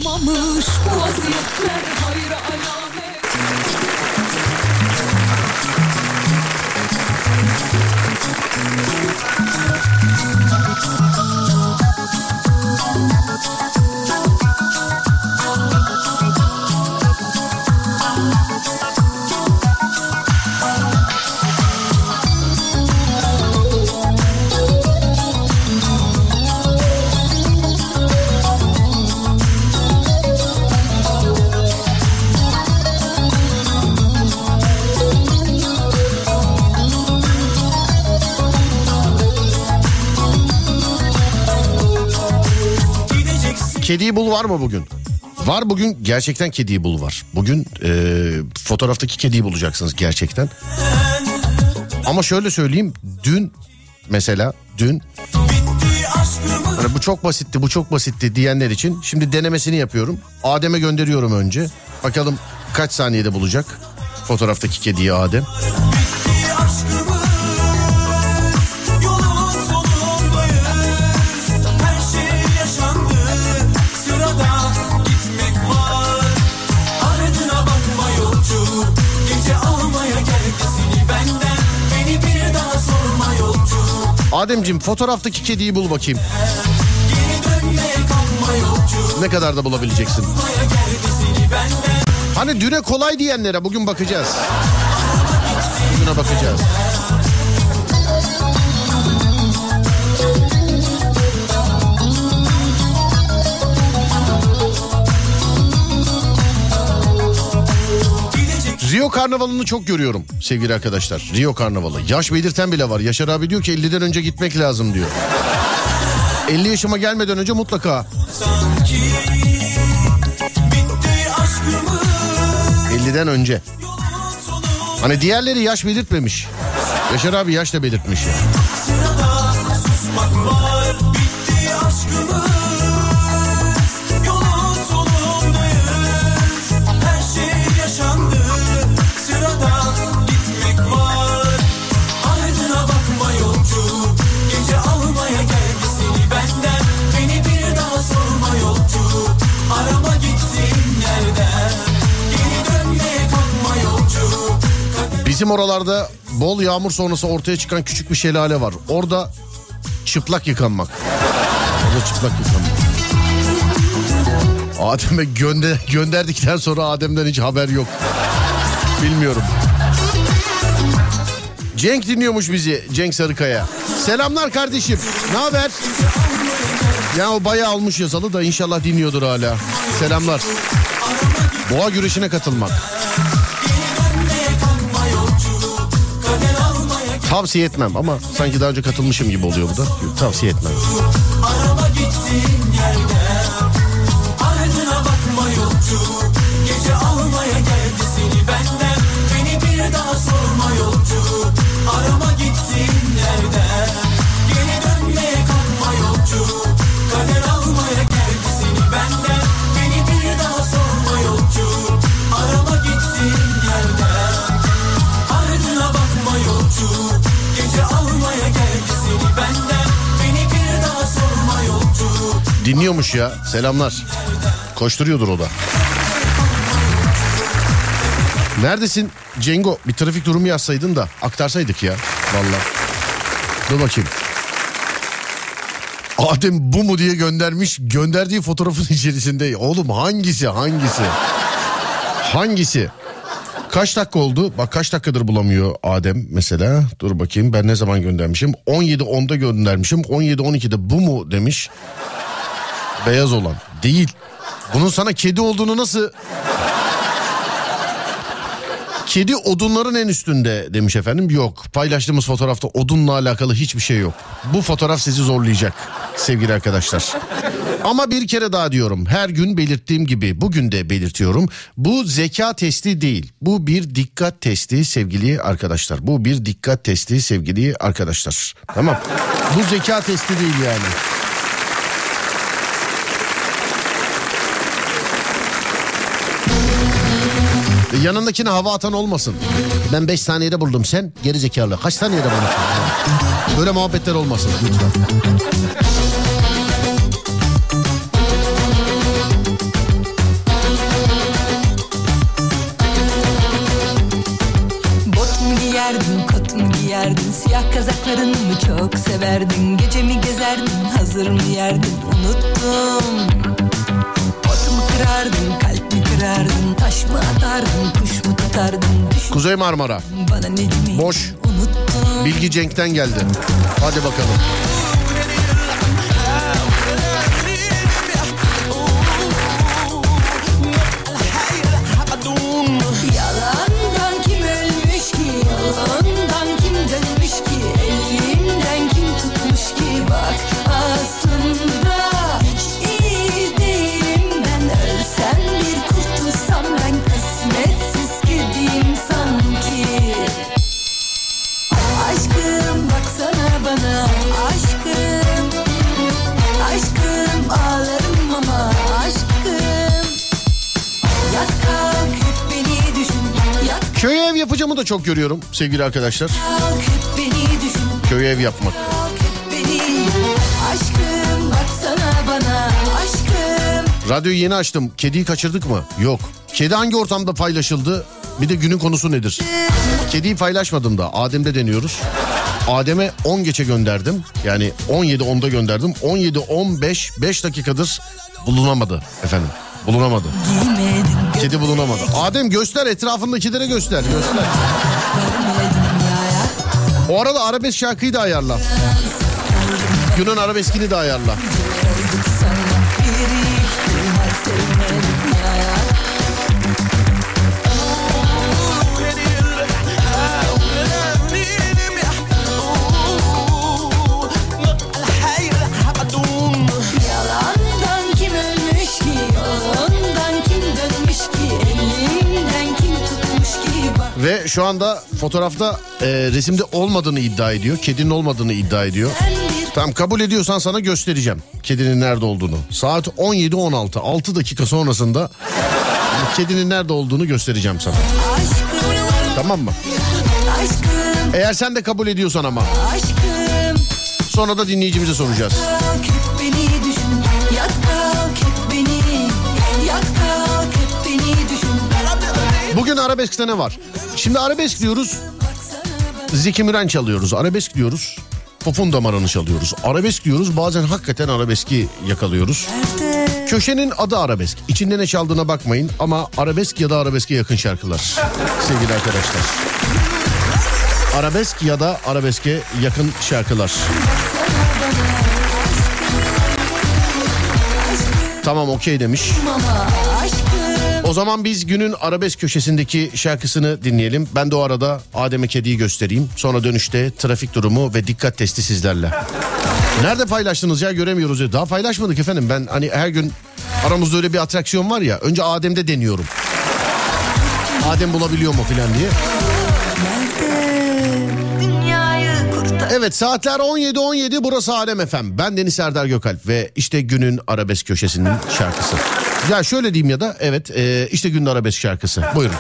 Kediyi bul var mı bugün? Var bugün gerçekten kediyi bul var. Bugün e, fotoğraftaki kediyi bulacaksınız gerçekten. Ama şöyle söyleyeyim dün mesela dün hani bu çok basitti bu çok basitti diyenler için şimdi denemesini yapıyorum. Adem'e gönderiyorum önce. Bakalım kaç saniyede bulacak fotoğraftaki kediyi Adem. Yolun Ademciğim fotoğraftaki kediyi bul bakayım. Ne kadar da bulabileceksin. Hani düne kolay diyenlere bugün bakacağız. Bugüne bakacağız. Rio Karnavalı'nı çok görüyorum sevgili arkadaşlar. Rio Karnavalı. Yaş belirten bile var. Yaşar abi diyor ki 50'den önce gitmek lazım diyor. 50 yaşıma gelmeden önce mutlaka Sanki Bitti aşkımız 50'den önce. Hani diğerleri yaş belirtmemiş. Yaşar abi yaş da belirtmiş ya. Sırada Bizim oralarda bol yağmur sonrası ortaya çıkan küçük bir şelale var. Orada çıplak yıkanmak. Orada çıplak yıkanmak. Adem'e gönder, gönderdikten sonra Adem'den hiç haber yok. Bilmiyorum. Cenk dinliyormuş bizi Cenk Sarıkaya. Selamlar kardeşim. Ne haber? Ya o bayağı almış yasalı da inşallah dinliyordur hala. Selamlar. Boğa güreşine katılmak. Tavsiye etmem ama sanki daha önce katılmışım gibi oluyor bu da. Tavsiye etmem. Dinliyormuş ya. Selamlar. Koşturuyordur o da. Neredesin Cengo? Bir trafik durumu yazsaydın da aktarsaydık ya. Vallahi. Dur bakayım. Adem bu mu diye göndermiş. Gönderdiği fotoğrafın içerisinde. Oğlum hangisi hangisi? Hangisi? Kaç dakika oldu? Bak kaç dakikadır bulamıyor Adem mesela. Dur bakayım ben ne zaman göndermişim? 17.10'da göndermişim. 17.12'de bu mu demiş. Beyaz olan. Değil. Bunun sana kedi olduğunu nasıl... Kedi odunların en üstünde demiş efendim. Yok paylaştığımız fotoğrafta odunla alakalı hiçbir şey yok. Bu fotoğraf sizi zorlayacak sevgili arkadaşlar. Ama bir kere daha diyorum her gün belirttiğim gibi bugün de belirtiyorum. Bu zeka testi değil bu bir dikkat testi sevgili arkadaşlar. Bu bir dikkat testi sevgili arkadaşlar. Tamam bu zeka testi değil yani. Yanındakine hava atan olmasın. Ben 5 saniyede buldum sen geri zekalı. Kaç saniyede bulursun? Böyle muhabbetler olmasın lütfen. Giyerdin, Siyah kazaklarını mı çok severdin Gece mi gezerdin, hazır mı yerdin Unuttum Pot mu kırardın, kırardın Taş mı atardın, kuş mu tutardın Düşün Kuzey Marmara. Boş. Bilgi Cenk'ten geldi. Hadi bakalım. Çok görüyorum sevgili arkadaşlar. Köy ev yapmak. Radyoyu yeni açtım. Kediyi kaçırdık mı? Yok. Kedi hangi ortamda paylaşıldı? Bir de günün konusu nedir? Kediyi paylaşmadım da. Adem'de deniyoruz. Adem'e 10 geçe gönderdim. Yani 17-10'da gönderdim. 17-15 5 dakikadır bulunamadı efendim. Bulunamadı. Giymedin Kedi bulunamadı. Adem göster etrafındakilere göster. Göster. O arada arabesk şarkıyı da ayarla. Günün arabeskini de ayarla. Şu anda fotoğrafta e, resimde olmadığını iddia ediyor. Kedinin olmadığını iddia ediyor. Tamam kabul ediyorsan sana göstereceğim kedinin nerede olduğunu. Saat 17.16 6 dakika sonrasında kedinin nerede olduğunu göstereceğim sana. Tamam mı? Eğer sen de kabul ediyorsan ama sonra da dinleyicimize soracağız. Bugün arabeskte ne var? Şimdi arabesk diyoruz. Zeki Müren çalıyoruz. Arabesk diyoruz. Popon damarını çalıyoruz. Arabesk diyoruz. Bazen hakikaten arabeski yakalıyoruz. Köşenin adı arabesk. İçinde ne çaldığına bakmayın ama arabesk ya da arabeske yakın şarkılar. Sevgili arkadaşlar. Arabesk ya da arabeske yakın şarkılar. Tamam okey demiş. Ama aşkım O zaman biz günün arabesk köşesindeki şarkısını dinleyelim. Ben de o arada Adem'e kediyi göstereyim. Sonra dönüşte trafik durumu ve dikkat testi sizlerle. Nerede paylaştınız ya göremiyoruz ya. Daha paylaşmadık efendim. Ben hani her gün aramızda öyle bir atraksiyon var ya. Önce Adem'de deniyorum. Adem bulabiliyor mu filan diye. Evet saatler 17.17 burası Alem FM. Ben Deniz Serdar Gökalp ve işte günün arabesk köşesinin şarkısı. Ya şöyle diyeyim ya da evet e, işte günün arabesk şarkısı. Buyurun.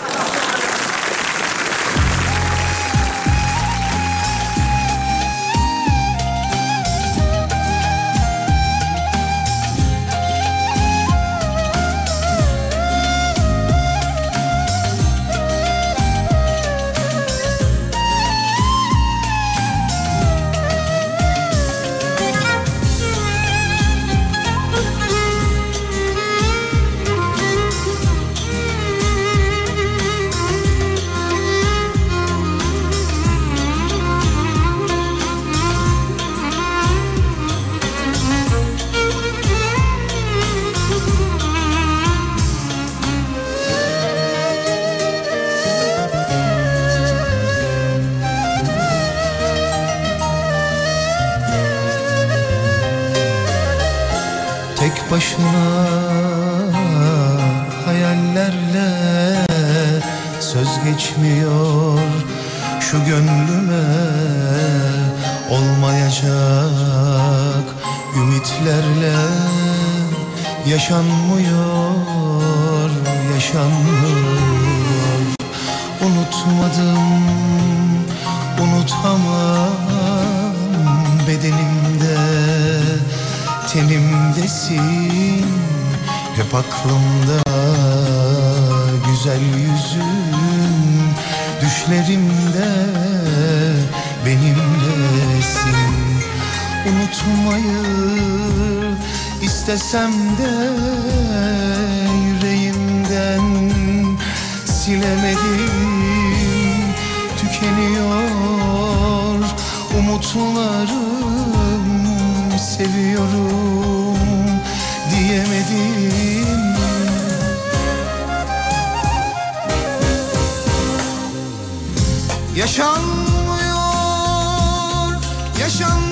Unutmayı istesem de yüreğimden silemedim. Tükeniyor umutlarım seviyorum diyemedim. Yaşanmıyor, yaşanmıyor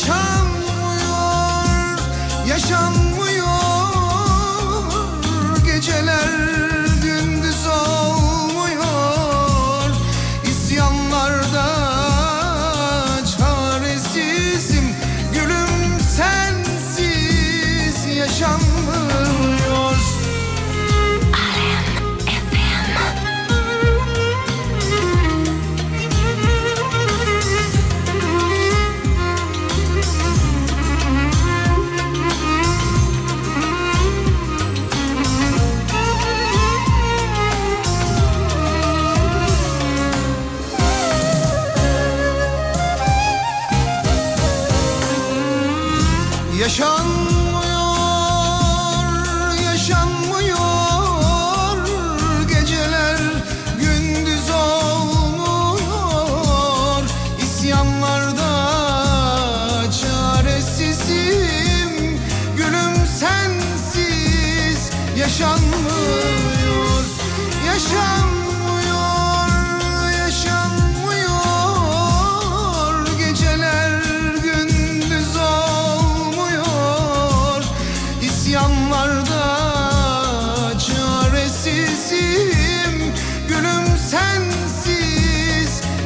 Yaşanmıyor, yaşanmıyor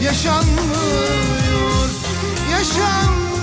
yaşanmıyor Yaşanmıyor,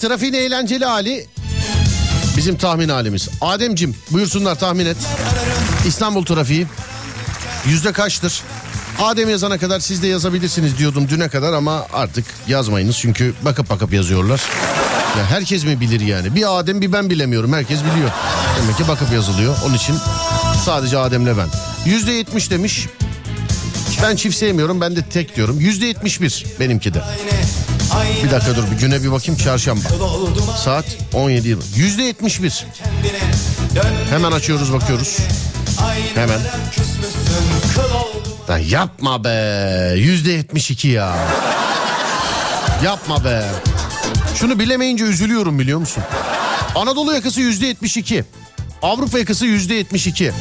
trafiğin eğlenceli hali bizim tahmin halimiz. Ademcim buyursunlar tahmin et. İstanbul trafiği yüzde kaçtır? Adem yazana kadar siz de yazabilirsiniz diyordum düne kadar ama artık yazmayınız çünkü bakıp bakıp yazıyorlar. Ya herkes mi bilir yani? Bir Adem bir ben bilemiyorum. Herkes biliyor. Demek ki bakıp yazılıyor. Onun için sadece Adem'le ben. Yüzde yetmiş demiş. Ben çift sevmiyorum. Ben de tek diyorum. Yüzde yetmiş bir benimki de. Bir dakika dur bir güne bir bakayım çarşamba. Saat 17 yıl. Yüzde yetmiş bir. Hemen açıyoruz bakıyoruz. Hemen. Lan yapma be. Yüzde yetmiş iki ya. Yapma be. Şunu bilemeyince üzülüyorum biliyor musun? Anadolu yakası yüzde yetmiş iki. Avrupa yakası yüzde yetmiş iki.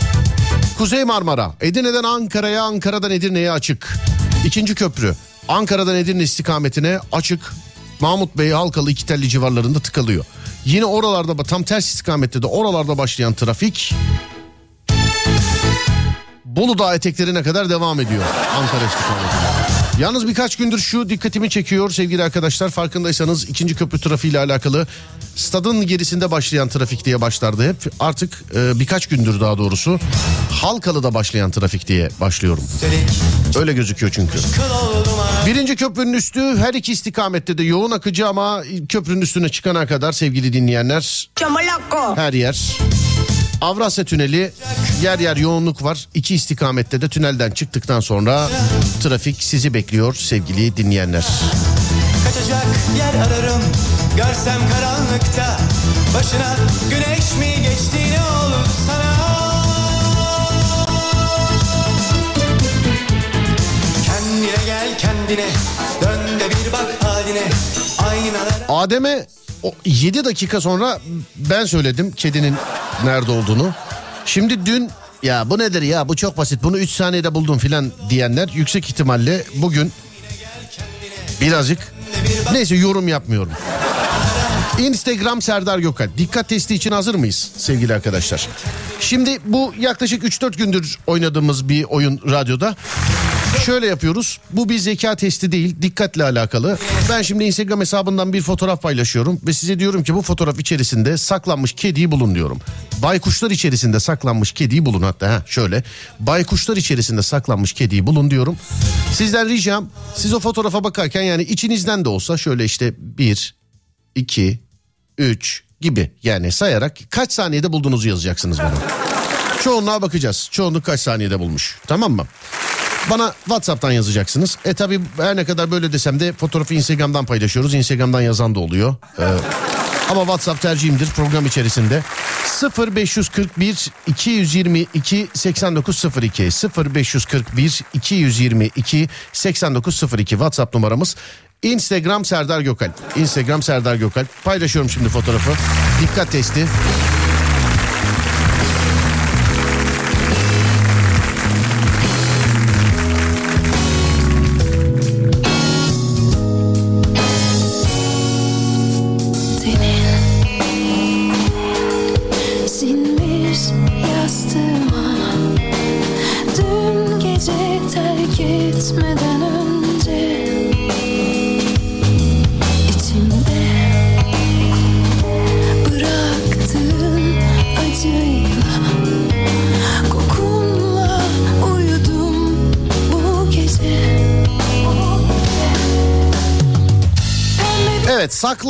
Kuzey Marmara. Edirne'den Ankara'ya, Ankara'dan Edirne'ye açık. İkinci köprü. Ankara'dan Edirne istikametine açık. Mahmut Bey Halkalı iki telli civarlarında tıkalıyor. Yine oralarda tam ters istikamette de oralarda başlayan trafik Bolu Dağı eteklerine kadar devam ediyor Ankara istikametinde. Yalnız birkaç gündür şu dikkatimi çekiyor sevgili arkadaşlar. Farkındaysanız ikinci köprü trafiğiyle alakalı stadın gerisinde başlayan trafik diye başlardı hep. Artık e, birkaç gündür daha doğrusu Halkalı'da başlayan trafik diye başlıyorum. Öyle gözüküyor çünkü. Birinci köprünün üstü her iki istikamette de yoğun akıcı ama köprünün üstüne çıkana kadar sevgili dinleyenler her yer. Avrasya Tüneli yer yer yoğunluk var. İki istikamette de tünelden çıktıktan sonra trafik sizi bekliyor sevgili dinleyenler. Kaçacak yer ararım Görsem karanlıkta Başına güneş mi geçti ne olur sana Kendine gel kendine Dön de bir bak haline Aynalara Adem'e 7 dakika sonra ben söyledim kedinin nerede olduğunu. Şimdi dün ya bu nedir ya bu çok basit bunu 3 saniyede buldum filan diyenler yüksek ihtimalle bugün birazcık neyse yorum yapmıyorum. Instagram Serdar Gökalp. Dikkat testi için hazır mıyız sevgili arkadaşlar? Şimdi bu yaklaşık 3-4 gündür oynadığımız bir oyun radyoda. Şöyle yapıyoruz. Bu bir zeka testi değil, dikkatle alakalı. Ben şimdi Instagram hesabından bir fotoğraf paylaşıyorum ve size diyorum ki bu fotoğraf içerisinde saklanmış kediyi bulun diyorum. Baykuşlar içerisinde saklanmış kediyi bulun hatta ha şöyle. Baykuşlar içerisinde saklanmış kediyi bulun diyorum. Sizden ricam siz o fotoğrafa bakarken yani içinizden de olsa şöyle işte bir, iki, üç gibi yani sayarak kaç saniyede bulduğunuzu yazacaksınız bana. Çoğunluğa bakacağız. Çoğunluk kaç saniyede bulmuş. Tamam mı? Bana WhatsApp'tan yazacaksınız. E tabi her ne kadar böyle desem de fotoğrafı Instagram'dan paylaşıyoruz. Instagram'dan yazan da oluyor. Ee, ama WhatsApp tercihimdir program içerisinde. 0541 222 8902 0541 222 8902 WhatsApp numaramız. Instagram Serdar Gökalp. Instagram Serdar Gökalp. Paylaşıyorum şimdi fotoğrafı. Dikkat testi.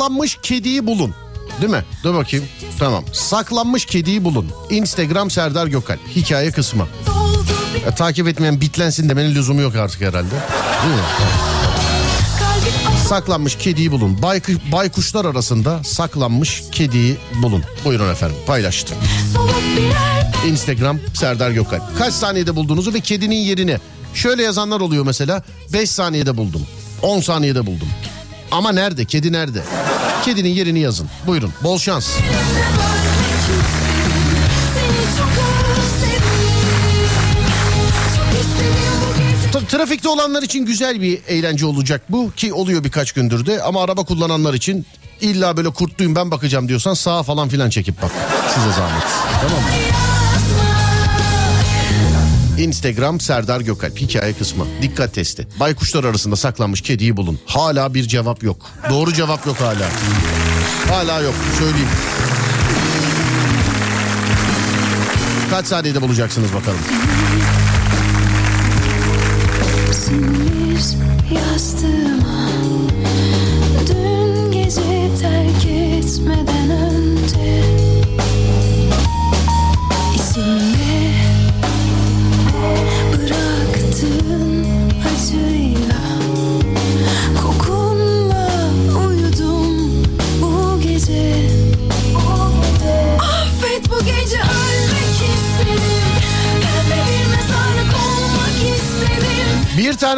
Saklanmış kediyi bulun. Değil mi? Dur bakayım. Tamam. Saklanmış kediyi bulun. Instagram Serdar Gökalp. Hikaye kısmı. E, takip etmeyen bitlensin demenin lüzumu yok artık herhalde. Değil mi? Saklanmış kediyi bulun. Bayku- baykuşlar arasında saklanmış kediyi bulun. Buyurun efendim paylaştım. Instagram Serdar Gökalp. Kaç saniyede bulduğunuzu ve kedinin yerini. Şöyle yazanlar oluyor mesela. 5 saniyede buldum. 10 saniyede buldum. Ama nerede? Kedi nerede? Kedinin yerini yazın. Buyurun. Bol şans. Tra- Trafikte olanlar için güzel bir eğlence olacak bu ki oluyor birkaç gündür de ama araba kullananlar için illa böyle kurtluyum ben bakacağım diyorsan sağa falan filan çekip bak. Size zahmet. Tamam mı? Instagram Serdar Gökalp hikaye kısmı. Dikkat testi. Baykuşlar arasında saklanmış kediyi bulun. Hala bir cevap yok. Doğru cevap yok hala. Hala yok söyleyeyim. Kaç saniyede bulacaksınız bakalım.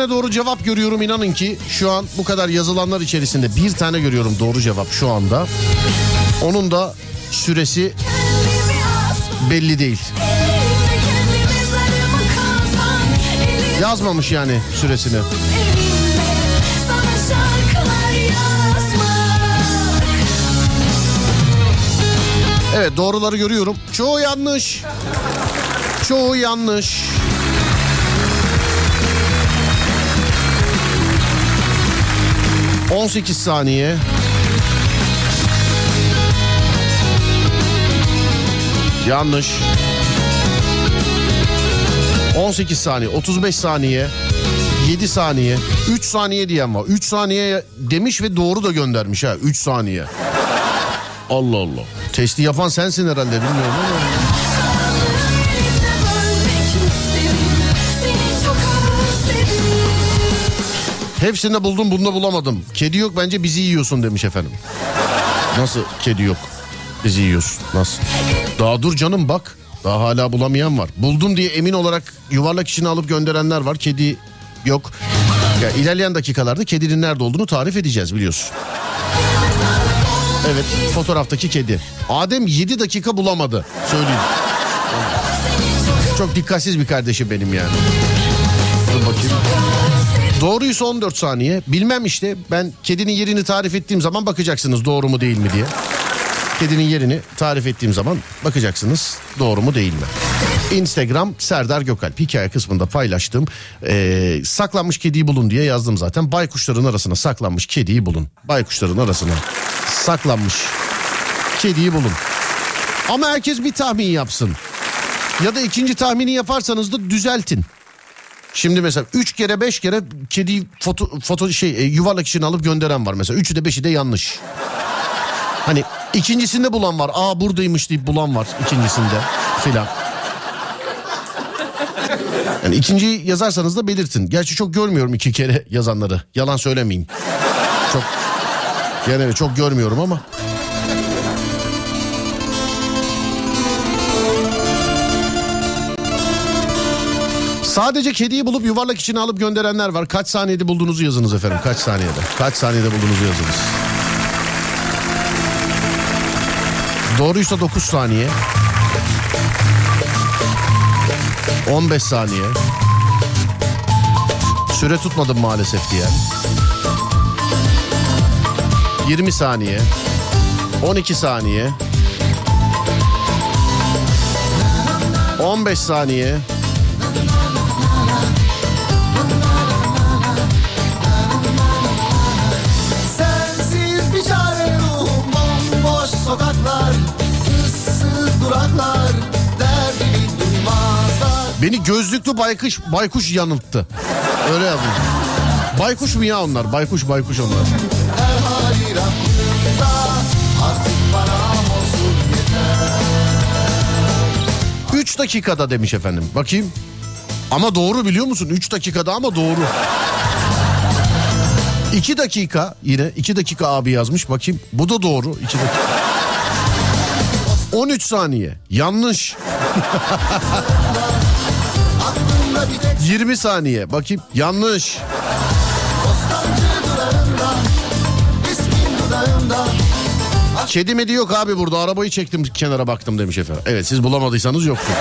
Tane doğru cevap görüyorum inanın ki şu an bu kadar yazılanlar içerisinde bir tane görüyorum doğru cevap şu anda. Onun da süresi belli değil. Yazmamış yani süresini. Evet doğruları görüyorum. Çoğu yanlış. Çoğu yanlış. On sekiz saniye. Yanlış. 18 saniye, 35 saniye, 7 saniye, 3 saniye diyen var. 3 saniye demiş ve doğru da göndermiş ha 3 saniye. Allah Allah. Testi yapan sensin herhalde bilmiyorum. Hepsinde buldum bunda bulamadım. Kedi yok bence bizi yiyorsun demiş efendim. Nasıl kedi yok? Bizi yiyorsun. Nasıl? Daha dur canım bak. Daha hala bulamayan var. Buldum diye emin olarak yuvarlak içine alıp gönderenler var. Kedi yok. Ya ilerleyen dakikalarda kedinin nerede olduğunu tarif edeceğiz biliyorsun. Evet fotoğraftaki kedi. Adem 7 dakika bulamadı. Söyleyeyim. Çok dikkatsiz bir kardeşim benim yani. Dur bakayım. Doğruysa 14 saniye. Bilmem işte ben kedinin yerini tarif ettiğim zaman bakacaksınız doğru mu değil mi diye. Kedinin yerini tarif ettiğim zaman bakacaksınız doğru mu değil mi? Instagram Serdar Gökalp hikaye kısmında paylaştım. Ee, saklanmış kediyi bulun diye yazdım zaten. Baykuşların arasına saklanmış kediyi bulun. Baykuşların arasına saklanmış kediyi bulun. Ama herkes bir tahmin yapsın. Ya da ikinci tahmini yaparsanız da düzeltin. Şimdi mesela 3 kere 5 kere kedi foto, foto şey e, yuvarlak içine alıp gönderen var mesela. Üçü de beşi de yanlış. Hani ikincisinde bulan var. Aa buradaymış deyip bulan var ikincisinde filan. Yani ikinciyi yazarsanız da belirtin. Gerçi çok görmüyorum iki kere yazanları. Yalan söylemeyeyim. Çok yani evet, çok görmüyorum ama. Sadece kediyi bulup yuvarlak içine alıp gönderenler var. Kaç saniyede bulduğunuzu yazınız efendim. Kaç saniyede? Kaç saniyede bulduğunuzu yazınız. Doğruysa 9 saniye. 15 saniye. Süre tutmadım maalesef diye. 20 saniye. 12 saniye. 15 saniye. Beni gözlüklü baykuş baykuş yanılttı. Öyle yazmış. Baykuş mu ya onlar? Baykuş baykuş onlar. 3 dakikada demiş efendim. Bakayım. Ama doğru biliyor musun? 3 dakikada ama doğru. 2 dakika yine 2 dakika abi yazmış. Bakayım bu da doğru. 2 dakika. 13 saniye. Yanlış. Aklımda bir tek 20 saniye. Bakayım yanlış. Kedi medi yok abi burada. Arabayı çektim kenara baktım demiş efendim. Evet siz bulamadıysanız yoktur.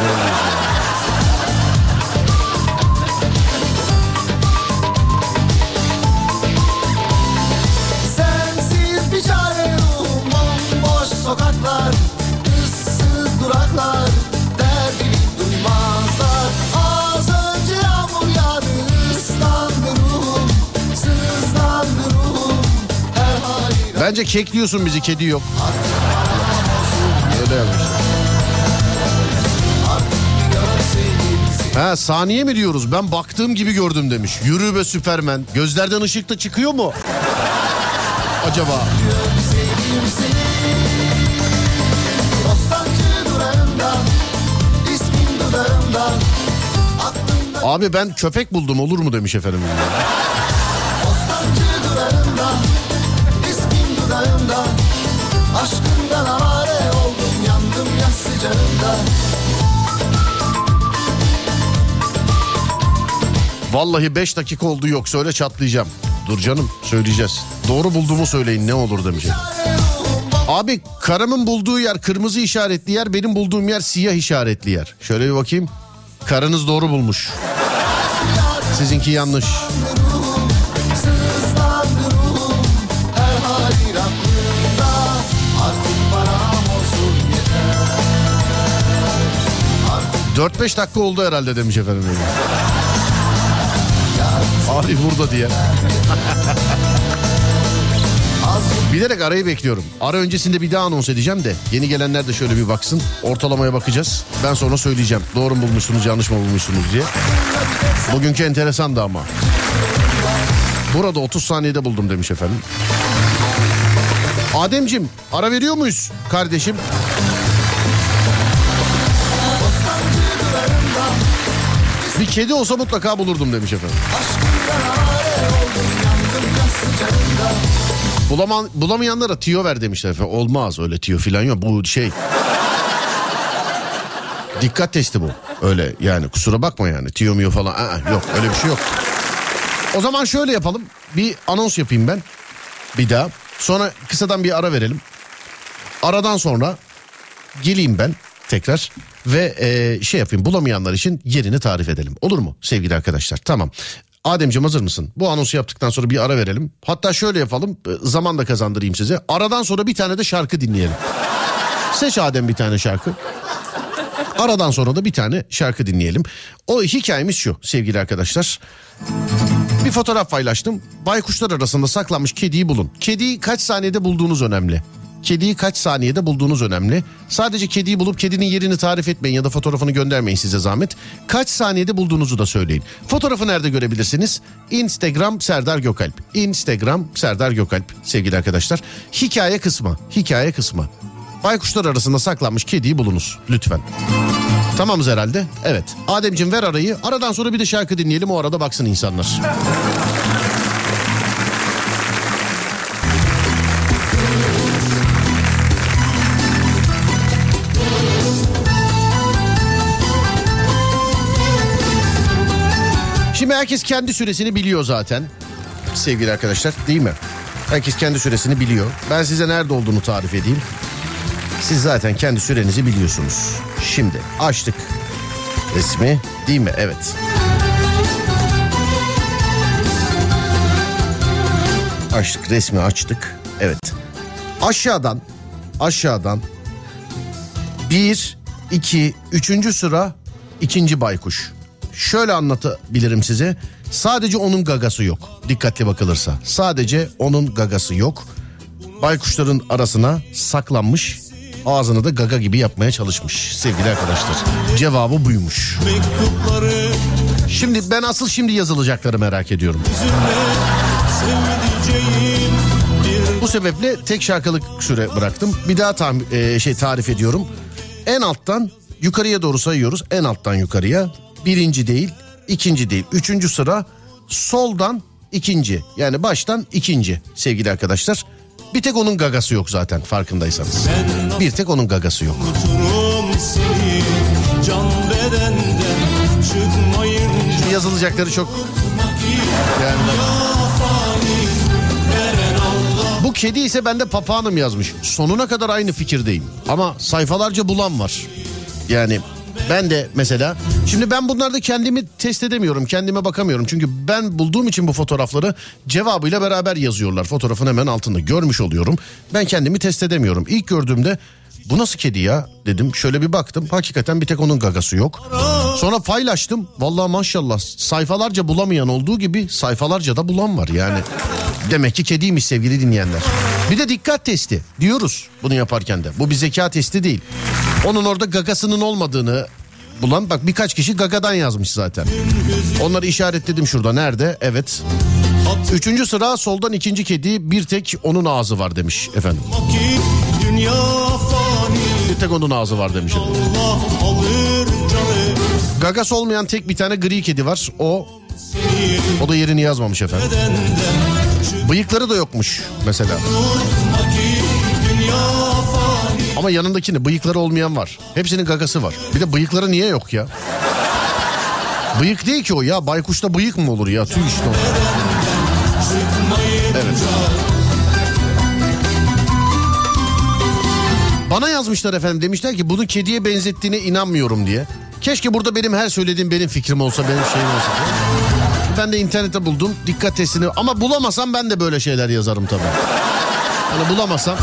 Bence kekliyorsun bizi kedi yok. Öyle yazmış. Ha saniye mi diyoruz? Ben baktığım gibi gördüm demiş. Yürü be Süpermen. Gözlerden ışık da çıkıyor mu? Acaba? Abi ben köpek buldum olur mu demiş efendim. Vallahi 5 dakika oldu yok söyle çatlayacağım. Dur canım söyleyeceğiz. Doğru bulduğumu söyleyin ne olur demiş. Abi karımın bulduğu yer kırmızı işaretli yer benim bulduğum yer siyah işaretli yer. Şöyle bir bakayım. Karınız doğru bulmuş. Sizinki yanlış. 4-5 dakika oldu herhalde demiş efendim. Abi burada diye. Bilerek arayı bekliyorum. Ara öncesinde bir daha anons edeceğim de yeni gelenler de şöyle bir baksın. Ortalamaya bakacağız. Ben sonra söyleyeceğim. Doğru mu bulmuşsunuz yanlış mı bulmuşsunuz diye. Bugünkü enteresan da ama. Burada 30 saniyede buldum demiş efendim. Ademcim ara veriyor muyuz kardeşim? Kedi olsa mutlaka bulurdum demiş efendim. Bulaman, bulamayanlara tiyo ver demişler efendim. Olmaz öyle tiyo filan yok. Bu şey... Dikkat testi bu. Öyle yani kusura bakma yani. Tiyo miyo falan. Aa, yok öyle bir şey yok. O zaman şöyle yapalım. Bir anons yapayım ben. Bir daha. Sonra kısadan bir ara verelim. Aradan sonra geleyim ben tekrar ve e, şey yapayım bulamayanlar için yerini tarif edelim. Olur mu sevgili arkadaşlar? Tamam. Ademciğim hazır mısın? Bu anonsu yaptıktan sonra bir ara verelim. Hatta şöyle yapalım. e, Zaman da kazandırayım size. Aradan sonra bir tane de şarkı dinleyelim. Seç Adem bir tane şarkı. Aradan sonra da bir tane şarkı dinleyelim. O hikayemiz şu sevgili arkadaşlar. Bir fotoğraf paylaştım. Baykuşlar arasında saklanmış kediyi bulun. Kediyi kaç saniyede bulduğunuz önemli. Kediyi kaç saniyede bulduğunuz önemli. Sadece kediyi bulup kedinin yerini tarif etmeyin ya da fotoğrafını göndermeyin size zahmet. Kaç saniyede bulduğunuzu da söyleyin. Fotoğrafı nerede görebilirsiniz? Instagram Serdar Gökalp. Instagram Serdar Gökalp sevgili arkadaşlar. Hikaye kısmı. Hikaye kısmı. Baykuşlar arasında saklanmış kediyi bulunuz lütfen. Tamamız herhalde. Evet. Ademciğim ver arayı. Aradan sonra bir de şarkı dinleyelim. O arada baksın insanlar. Herkes kendi süresini biliyor zaten. Sevgili arkadaşlar değil mi? Herkes kendi süresini biliyor. Ben size nerede olduğunu tarif edeyim. Siz zaten kendi sürenizi biliyorsunuz. Şimdi açtık resmi değil mi? Evet. Açtık resmi açtık. Evet. Aşağıdan aşağıdan bir, iki, üçüncü sıra ikinci baykuş. Şöyle anlatabilirim size. Sadece onun gagası yok. Dikkatli bakılırsa. Sadece onun gagası yok. Baykuşların arasına saklanmış. Ağzını da gaga gibi yapmaya çalışmış sevgili arkadaşlar. Cevabı buymuş. Şimdi ben asıl şimdi yazılacakları merak ediyorum. Bu sebeple tek şarkılık süre bıraktım. Bir daha tam e, şey tarif ediyorum. En alttan yukarıya doğru sayıyoruz. En alttan yukarıya. Birinci değil, ikinci değil. Üçüncü sıra soldan ikinci. Yani baştan ikinci sevgili arkadaşlar. Bir tek onun gagası yok zaten farkındaysanız. Bir tek onun gagası yok. seni Şimdi yazılacakları çok yani Bu kedi ise bende papağanım yazmış. Sonuna kadar aynı fikirdeyim. Ama sayfalarca bulan var. Yani ben de mesela şimdi ben bunlarda kendimi test edemiyorum. Kendime bakamıyorum. Çünkü ben bulduğum için bu fotoğrafları cevabıyla beraber yazıyorlar. Fotoğrafın hemen altında görmüş oluyorum. Ben kendimi test edemiyorum. İlk gördüğümde bu nasıl kedi ya dedim. Şöyle bir baktım. Hakikaten bir tek onun gagası yok. Sonra paylaştım. Vallahi maşallah sayfalarca bulamayan olduğu gibi sayfalarca da bulan var yani. Demek ki kediymiş sevgili dinleyenler. Bir de dikkat testi diyoruz bunu yaparken de. Bu bir zeka testi değil. Onun orada gagasının olmadığını bulan bak birkaç kişi gagadan yazmış zaten. Onları işaretledim şurada nerede? Evet. Üçüncü sıra soldan ikinci kedi bir tek onun ağzı var demiş efendim. Bir tek onun ağzı var demiş Gagası olmayan tek bir tane gri kedi var. O o da yerini yazmamış efendim. Bıyıkları da yokmuş mesela. dünya Ama yanındakini bıyıkları olmayan var. Hepsinin gagası var. Bir de bıyıkları niye yok ya? Bıyık değil ki o ya. Baykuşta bıyık mı olur ya? Tüy işte o. Evet. Bana yazmışlar efendim demişler ki bunu kediye benzettiğine inanmıyorum diye. Keşke burada benim her söylediğim benim fikrim olsa benim şeyim olsa. Ben de internette buldum dikkat testini ama bulamasam ben de böyle şeyler yazarım tabii. Hani bulamasam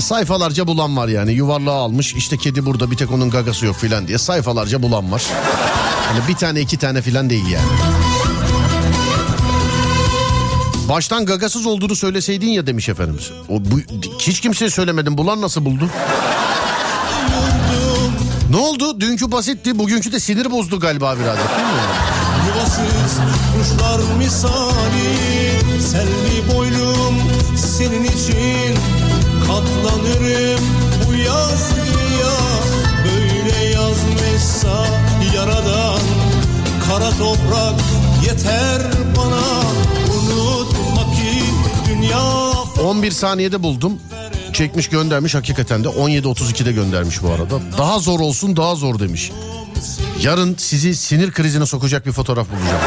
Sayfalarca bulan var yani yuvarlağı almış işte kedi burada bir tek onun gagası yok filan diye sayfalarca bulan var. Hani bir tane iki tane filan değil yani. Baştan gagasız olduğunu söyleseydin ya demiş efendimiz. O bu, hiç kimseye söylemedim. Bulan nasıl buldu? ne oldu? Dünkü basitti. Bugünkü de sinir bozdu galiba birader. Değil mi? Yuvasız kuşlar misali Selvi boylum senin için Katlanırım bu yazgıya Böyle yazmışsa yaradan Kara toprak yeter bana Unutma ki dünya 11 saniyede buldum. Çekmiş göndermiş hakikaten de 17.32'de göndermiş bu arada. Daha zor olsun daha zor demiş. Yarın sizi sinir krizine sokacak bir fotoğraf bulacağım.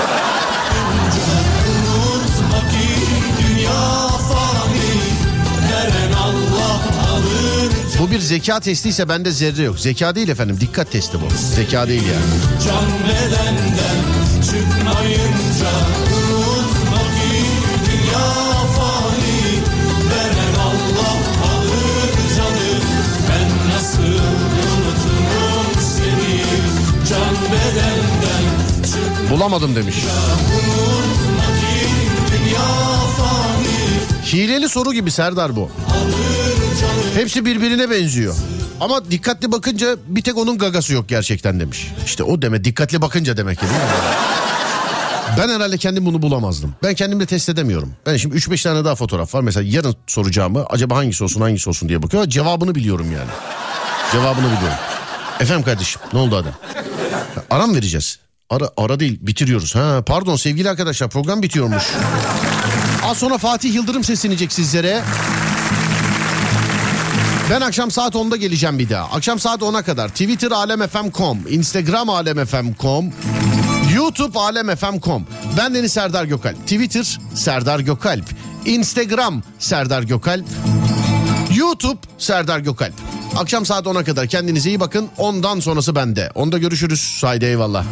Bu bir zeka testiyse bende zerre yok. Zeka değil efendim dikkat testi bu. Zeka değil yani. Can bedenden çıkmayınca Unutma ki dünya fani Veren Allah alır canı Ben nasıl unuturum seni Can bedenden Bulamadım demiş. Unutma ki dünya Hileli soru gibi Serdar bu. Hepsi birbirine benziyor. Ama dikkatli bakınca bir tek onun gagası yok gerçekten demiş. İşte o deme dikkatli bakınca demek ki değil mi? Ben herhalde kendim bunu bulamazdım. Ben kendimde test edemiyorum. Ben şimdi 3-5 tane daha fotoğraf var. Mesela yarın soracağımı acaba hangisi olsun hangisi olsun diye bakıyorum. Cevabını biliyorum yani. Cevabını biliyorum. Efendim kardeşim ne oldu adam? Ara mı vereceğiz? Ara, ara değil bitiriyoruz. Ha, pardon sevgili arkadaşlar program bitiyormuş. Az sonra Fatih Yıldırım seslenecek sizlere. Ben akşam saat 10'da geleceğim bir daha. Akşam saat 10'a kadar Twitter alemfm.com, Instagram alemfm.com, YouTube alemfm.com. Ben Deniz Serdar Gökalp. Twitter Serdar Gökalp. Instagram Serdar Gökalp. YouTube Serdar Gökalp. Akşam saat 10'a kadar kendinize iyi bakın. Ondan sonrası bende. Onda görüşürüz. Haydi eyvallah.